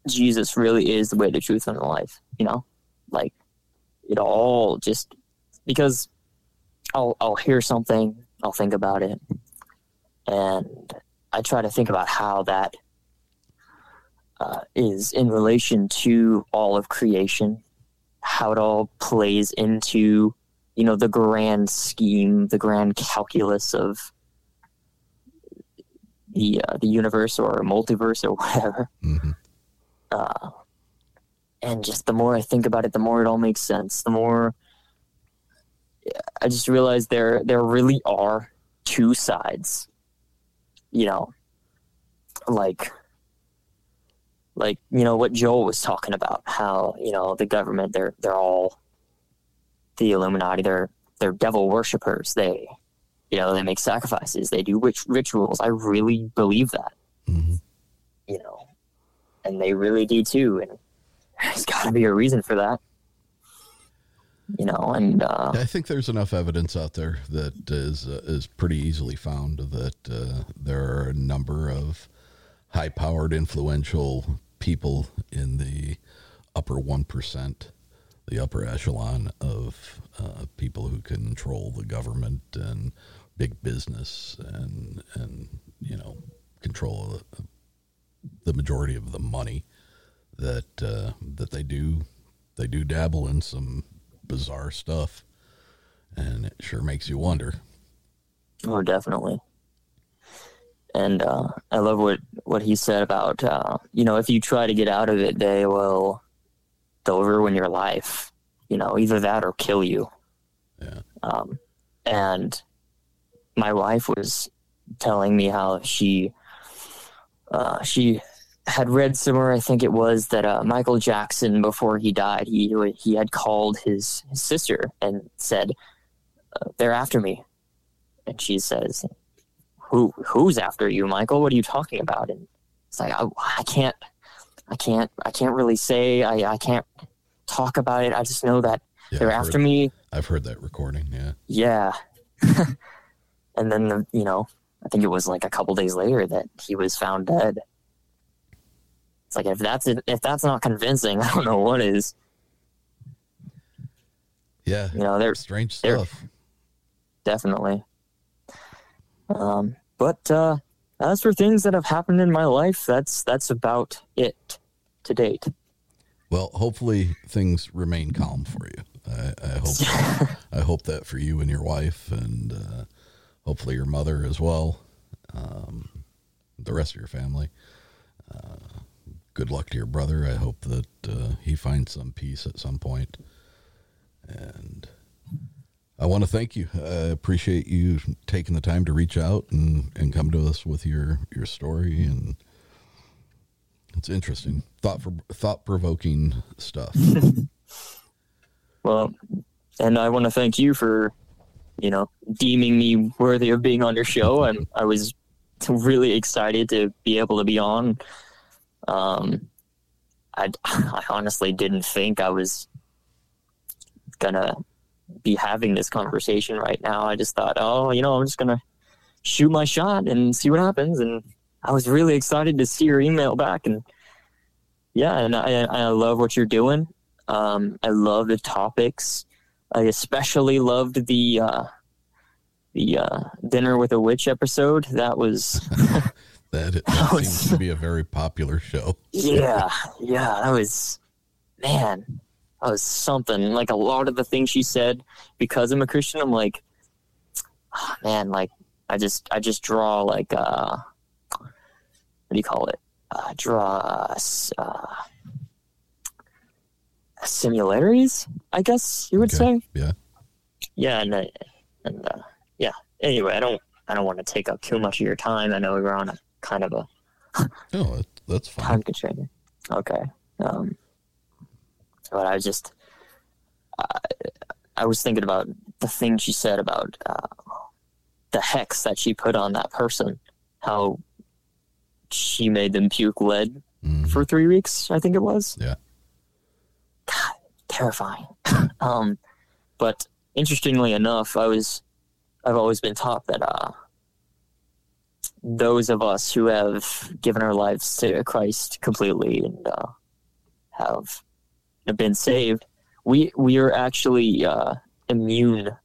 Jesus really is the way, the truth, and the life. You know, like it all just because I'll I'll hear something, I'll think about it, and I try to think about how that uh, is in relation to all of creation, how it all plays into you know the grand scheme, the grand calculus of the uh, the universe or multiverse or whatever. Mhm. Uh, and just the more I think about it, the more it all makes sense. The more I just realize there there really are two sides. You know, like like you know what Joel was talking about, how you know the government they're they're all the Illuminati. They're they're devil worshippers. They you know they make sacrifices. They do witch rituals. I really believe that. Mhm. You know, and they really do too. And there's got to be a reason for that. You know, and uh, I think there's enough evidence out there that is uh, is pretty easily found that uh, there are a number of high-powered, influential people in the upper one percent, the upper echelon of uh, people who control the government and big business and and you know control the, the majority of the money that uh, that they do they do dabble in some bizarre stuff and it sure makes you wonder Oh, definitely. And uh, I love what what he said about uh, you know if you try to get out of it, they will they'll ruin your life. You know, either that or kill you. Yeah. Um, and my wife was telling me how she uh, she had read somewhere. I think it was that uh, Michael Jackson before he died, he he had called his, his sister and said, uh, "They're after me." And she says, "Who who's after you, Michael? What are you talking about?" And it's like I, I can't, I can't, I can't really say. I I can't talk about it. I just know that Yeah, they're I've after heard- me. i've heard that recording yeah Yeah. and then the you know I think it was like a couple days later that he was found dead. It's like if that's if that's not convincing, I don't know what is. yeah You know, they're strange they're- stuff definitely. Um, but uh, as for things that have happened in my life, that's that's about it to date. well hopefully things remain calm for you i, I hope i hope that for you and your wife and uh, hopefully your mother as well um, the rest of your family uh, good luck to your brother i hope that uh, he finds some peace at some point. point and I want to thank you. I appreciate you taking the time to reach out and, and come to us with your, your story and it's interesting, thought for thought provoking stuff. Well, and I want to thank you for, you know, deeming me worthy of being on your show. And I was really excited to be able to be on. Um, I, I honestly didn't think I was gonna be having this conversation right now. I just thought, oh, you know, I'm just gonna shoot my shot and see what happens. And I was really excited to see your email back. And yeah, and I, I love what you're doing. Um, I love the topics. I especially loved the uh, the uh, dinner with a witch episode. That was That, that seems to be a very popular show. yeah, yeah. That was man. Was something. Like a lot of the things she said, because I'm a Christian, I'm like, ah, man. Like I just I just draw like uh, what do you call it? Uh, draw uh, uh, similarities. I guess you would Okay. say Yeah. yeah and uh, and uh, yeah anyway, I don't I don't want to take up too much of your time. I know we were on a kind of a No, that's fine. time constraint. Okay. Um, but I was just, I, I was thinking about the thing she said about uh, the hex that she put on that person, how she made them puke lead Mhm. for three weeks, I think it was. Yeah. God, terrifying. um, but interestingly enough, I was, I've always been taught that uh, those of us who have given our lives to Christ completely and uh, have been saved, we we are actually uh, immune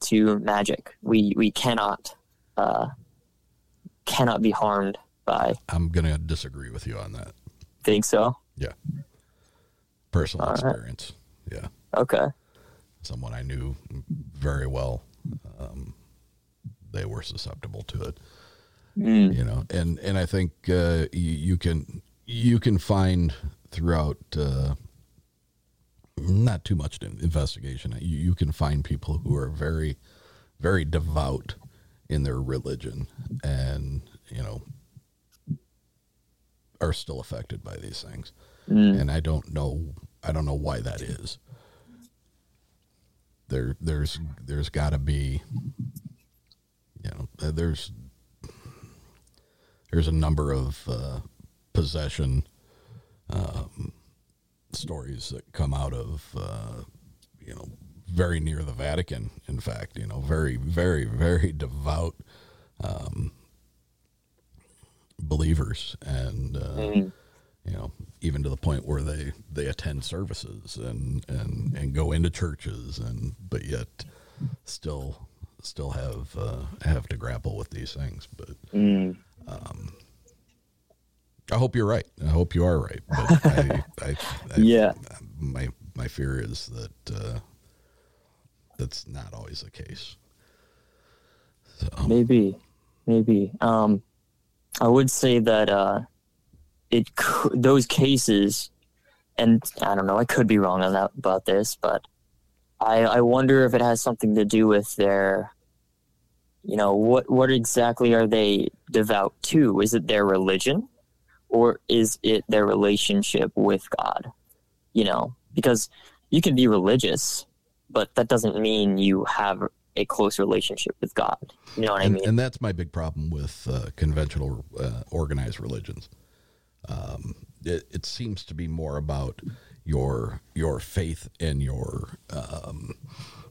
to magic. We we cannot uh, cannot be harmed by. I'm going to disagree with you on that. Think so? Yeah. Personal All right. experience. Yeah. Okay. Someone I knew very well. Um, they were susceptible to it. Mm. you know and and i think uh you, you can you can find throughout uh not too much investigation. You, you can find people who are very very devout in their religion and you know are still affected by these things. Mm. and i don't know i don't know why that is. There there's there's got to be you know uh, there's there's a number of uh, possession um, stories that come out of uh, you know very near the Vatican. In fact, you know very very very devout um, believers, and uh, Mm. you know even to the point where they they attend services and and and go into churches, and but yet still still have uh, have to grapple with these things, but. Mm. I hope you're right. I hope you are right. But I, I, I, Yeah. My my fear is that uh, that's not always the case. So Maybe, maybe. Um, I would say that uh, it those cases, and I don't know. I could be wrong on that about this, but I I wonder if it has something to do with their, you know, what what exactly are they devout to? Is it their religion, or is it their relationship with God? You know, because you can be religious, but that doesn't mean you have a close relationship with God. You know what I and, mean? and that's my big problem with uh, conventional uh, organized religions. Um, it, it seems to be more about your your faith and your um,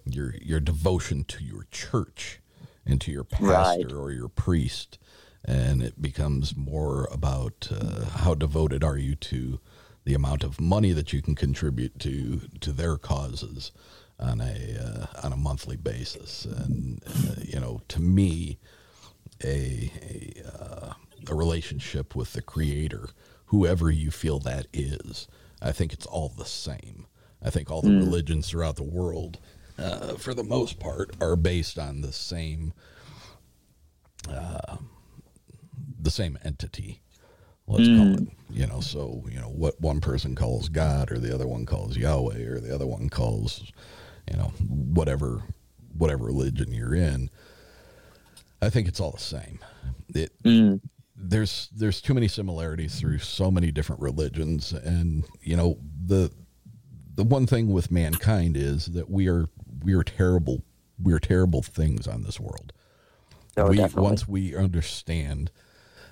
your your devotion to your church and to your pastor Right. or your priest, and it becomes more about uh, how devoted are you to the amount of money that you can contribute to to their causes on a uh, on a monthly basis, and uh, you know, to me, a a, uh, a relationship with the Creator, whoever you feel that is, I think it's all the same. I think all the religions throughout the world, uh, for the most part, are based on the same uh, the same entity. Let's call it, you know. So you know what one person calls God, or the other one calls Yahweh, or the other one calls, you know, whatever whatever religion you're in. I think it's all the same. It Mm. there's there's too many similarities through so many different religions, and you know the the one thing with mankind is that we are we are terrible we are terrible things on this world. Oh, we definitely. once we understand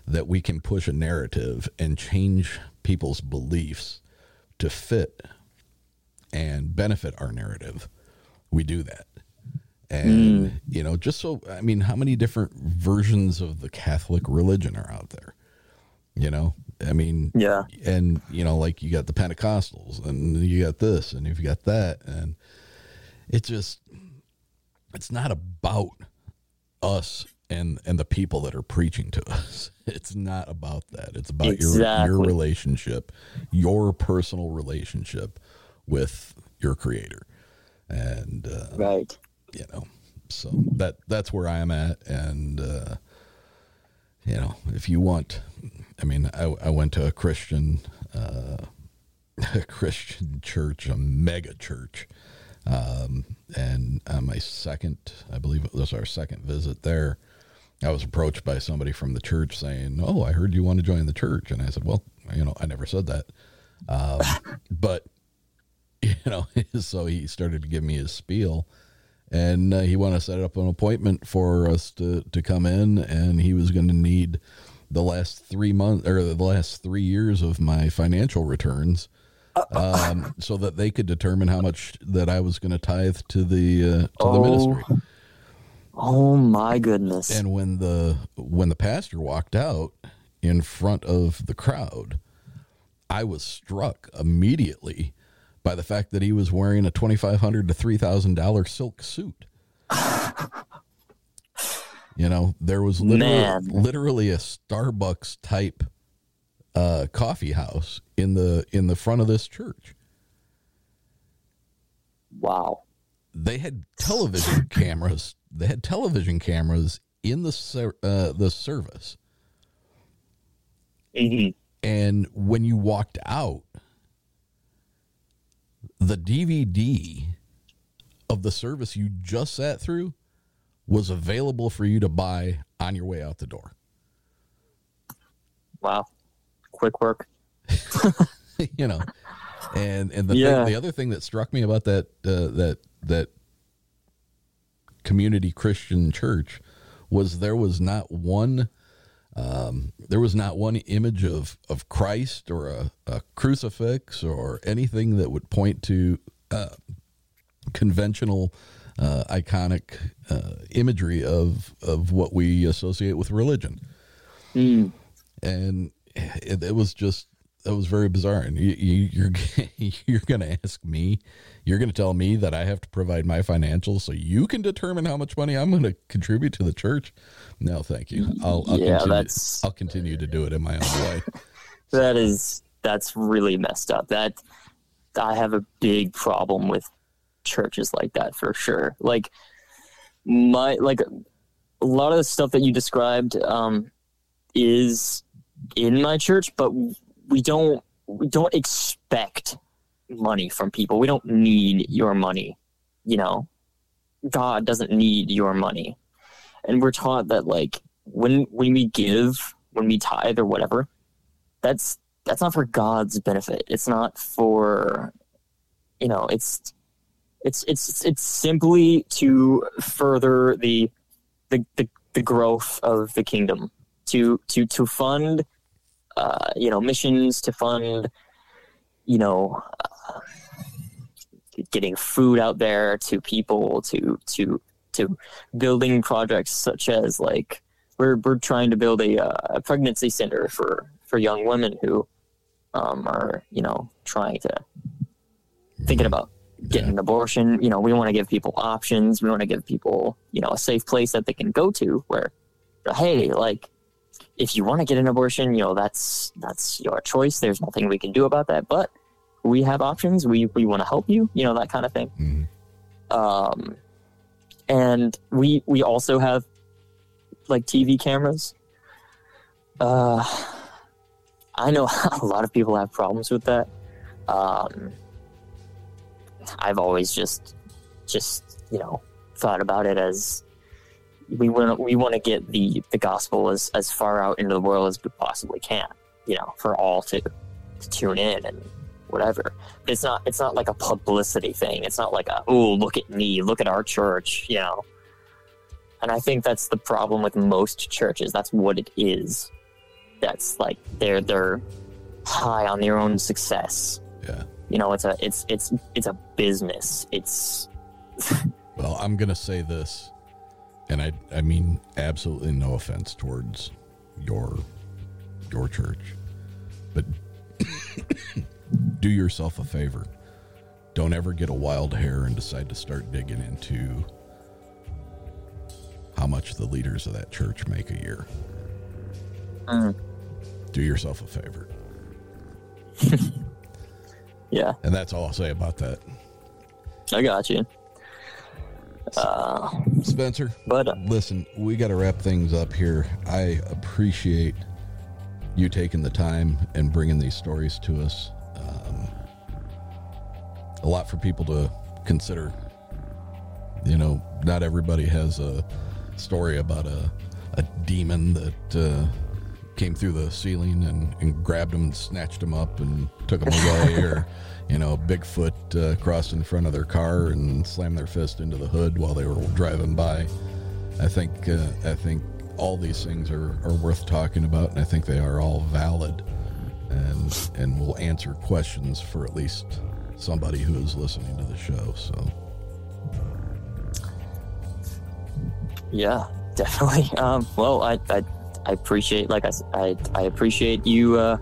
that we can push a narrative and change people's beliefs to fit and benefit our narrative, we do that. And Mm. you know, just so I mean, how many different versions of the Catholic religion are out there? You know, I mean, Yeah. and you know, like you got the Pentecostals, and you got this, and you've got that, and it just it's not about us and and the people that are preaching to us. It's not about that. It's about your your relationship, your personal relationship with your creator. And uh, Right. you know, so that that's where I am at and uh you know, if you want I mean, I I went to a Christian uh a Christian church, a mega church Um, and on my second, I believe it was our second visit there, I was approached by somebody from the church saying, "Oh, I heard you want to join the church," and I said, "Well, you know, I never said that." Um, but you know, so he started to give me his spiel, and uh, he wanted to set up an appointment for us to to come in, and he was going to need the last three months or the last three years of my financial returns. Um, so that they could determine how much that I was going to tithe to the uh, to Oh. the ministry. Oh my goodness. And when the when the pastor walked out in front of the crowd, I was struck immediately by the fact that he was wearing a twenty five hundred to three thousand dollar silk suit. you know, there was literally, literally a Starbucks type uh, coffee house in the in the front of this church. wow. they had television cameras. They had television cameras in the uh, the service, Mhm. and when you walked out, the DVD of the service you just sat through was available for you to buy on your way out the door. Wow. Quick work. you know, and and the Yeah. thing, the other thing that struck me about that uh, that that community Christian church was there was not one um, there was not one image of of Christ or a, a crucifix or anything that would point to uh, conventional uh, iconic uh, imagery of of what we associate with religion Mm. and it, it was just it was very bizarre and you, you, you're you're gonna ask me you're gonna tell me that i have to provide my financials so you can determine how much money i'm gonna contribute to the church no thank you i'll, I'll Yeah, continue that's- i'll continue to do it in my own way That is that's really messed up. That I have a big problem with churches like that for sure. Like my like a lot of the stuff that you described um, is in my church, but we don't we don't expect money from people. We don't need your money. You know, God doesn't need your money, and we're taught that like when when we give, when we tithe or whatever, that's that's not for God's benefit. It's not for you know, it's it's it's it's simply to further the the the, the growth of the kingdom to to to fund uh, you know missions to fund you know uh, getting food out there to people to to to building projects such as like we're we're trying to build a, uh, a pregnancy center for for young women who um, are you know trying to thinking about getting an abortion. You know we want to give people options. We want to give people you know a safe place that they can go to where hey like if you want to get an abortion you know that's that's your choice. There's nothing we can do about that but we have options. We we want to help you you know that kind of thing. Mhm. um and we we also have like tv cameras. Uh i know a lot of people have problems with that. Um i've always just just you know thought about it as we want we want to get the the gospel as as far out into the world as we possibly can you know for all to to tune in and whatever. It's not it's not like a publicity thing. It's not like a oh look at me look at our church you know. And i think that's the problem with most churches. That's what it is. That's like they're they're high on their own success. Yeah. You know it's a it's it's it's a business. It's well i'm gonna say this and i i mean absolutely no offense towards your your church but do yourself a favor. Don't ever get a wild hair and decide to start digging into how much the leaders of that church make a year. Mm. do yourself a favor. Yeah. And that's all i'll say about that. I got you uh spencer but uh, listen we got to wrap things up here. I appreciate you taking the time and bringing these stories to us. Um, a lot for people to consider, you know, not everybody has a story about a, a demon that uh, came through the ceiling and, and grabbed him and snatched him up and took him away, or, you know, Bigfoot uh, crossed in front of their car and slammed their fist into the hood while they were driving by. I think uh, I think all these things are, are worth talking about, and I think they are all valid, and and will answer questions for at least somebody who is listening to the show. So Yeah, definitely. Um, well, I, I, I appreciate, like I, I, I appreciate you uh,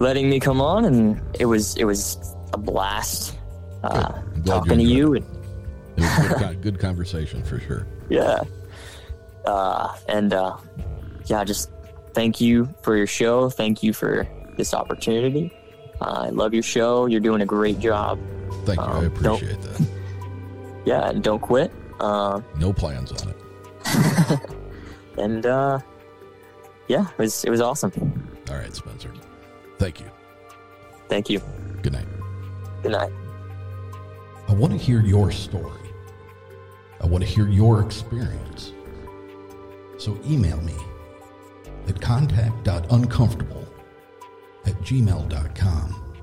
letting me come on, and it was, it was a blast uh, talking to you. it. And, It was good, good conversation for sure. yeah, uh, and uh, yeah, just thank you for your show. Thank you for this opportunity. Uh, I love your show. You're doing a great job. Thank you. I Um, don't- appreciate that. Yeah, and don't quit. Uh, No plans on it. and uh, yeah, it was, it was awesome. All right, Spencer. Thank you. Thank you. Good night. Good night. I want to hear your story. I want to hear your experience. So email me at contact.uncomfortable at gmail.com.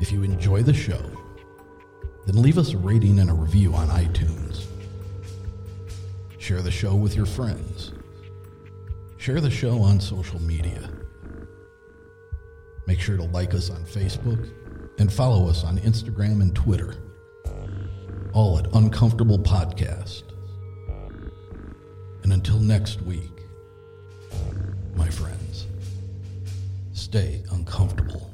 If you enjoy the show, then leave us a rating and a review on iTunes. Share the show with your friends. Share the show on social media. Make sure to like us on Facebook and follow us on Instagram and Twitter. All at Uncomfortable Podcast. And until next week, my friends, stay uncomfortable.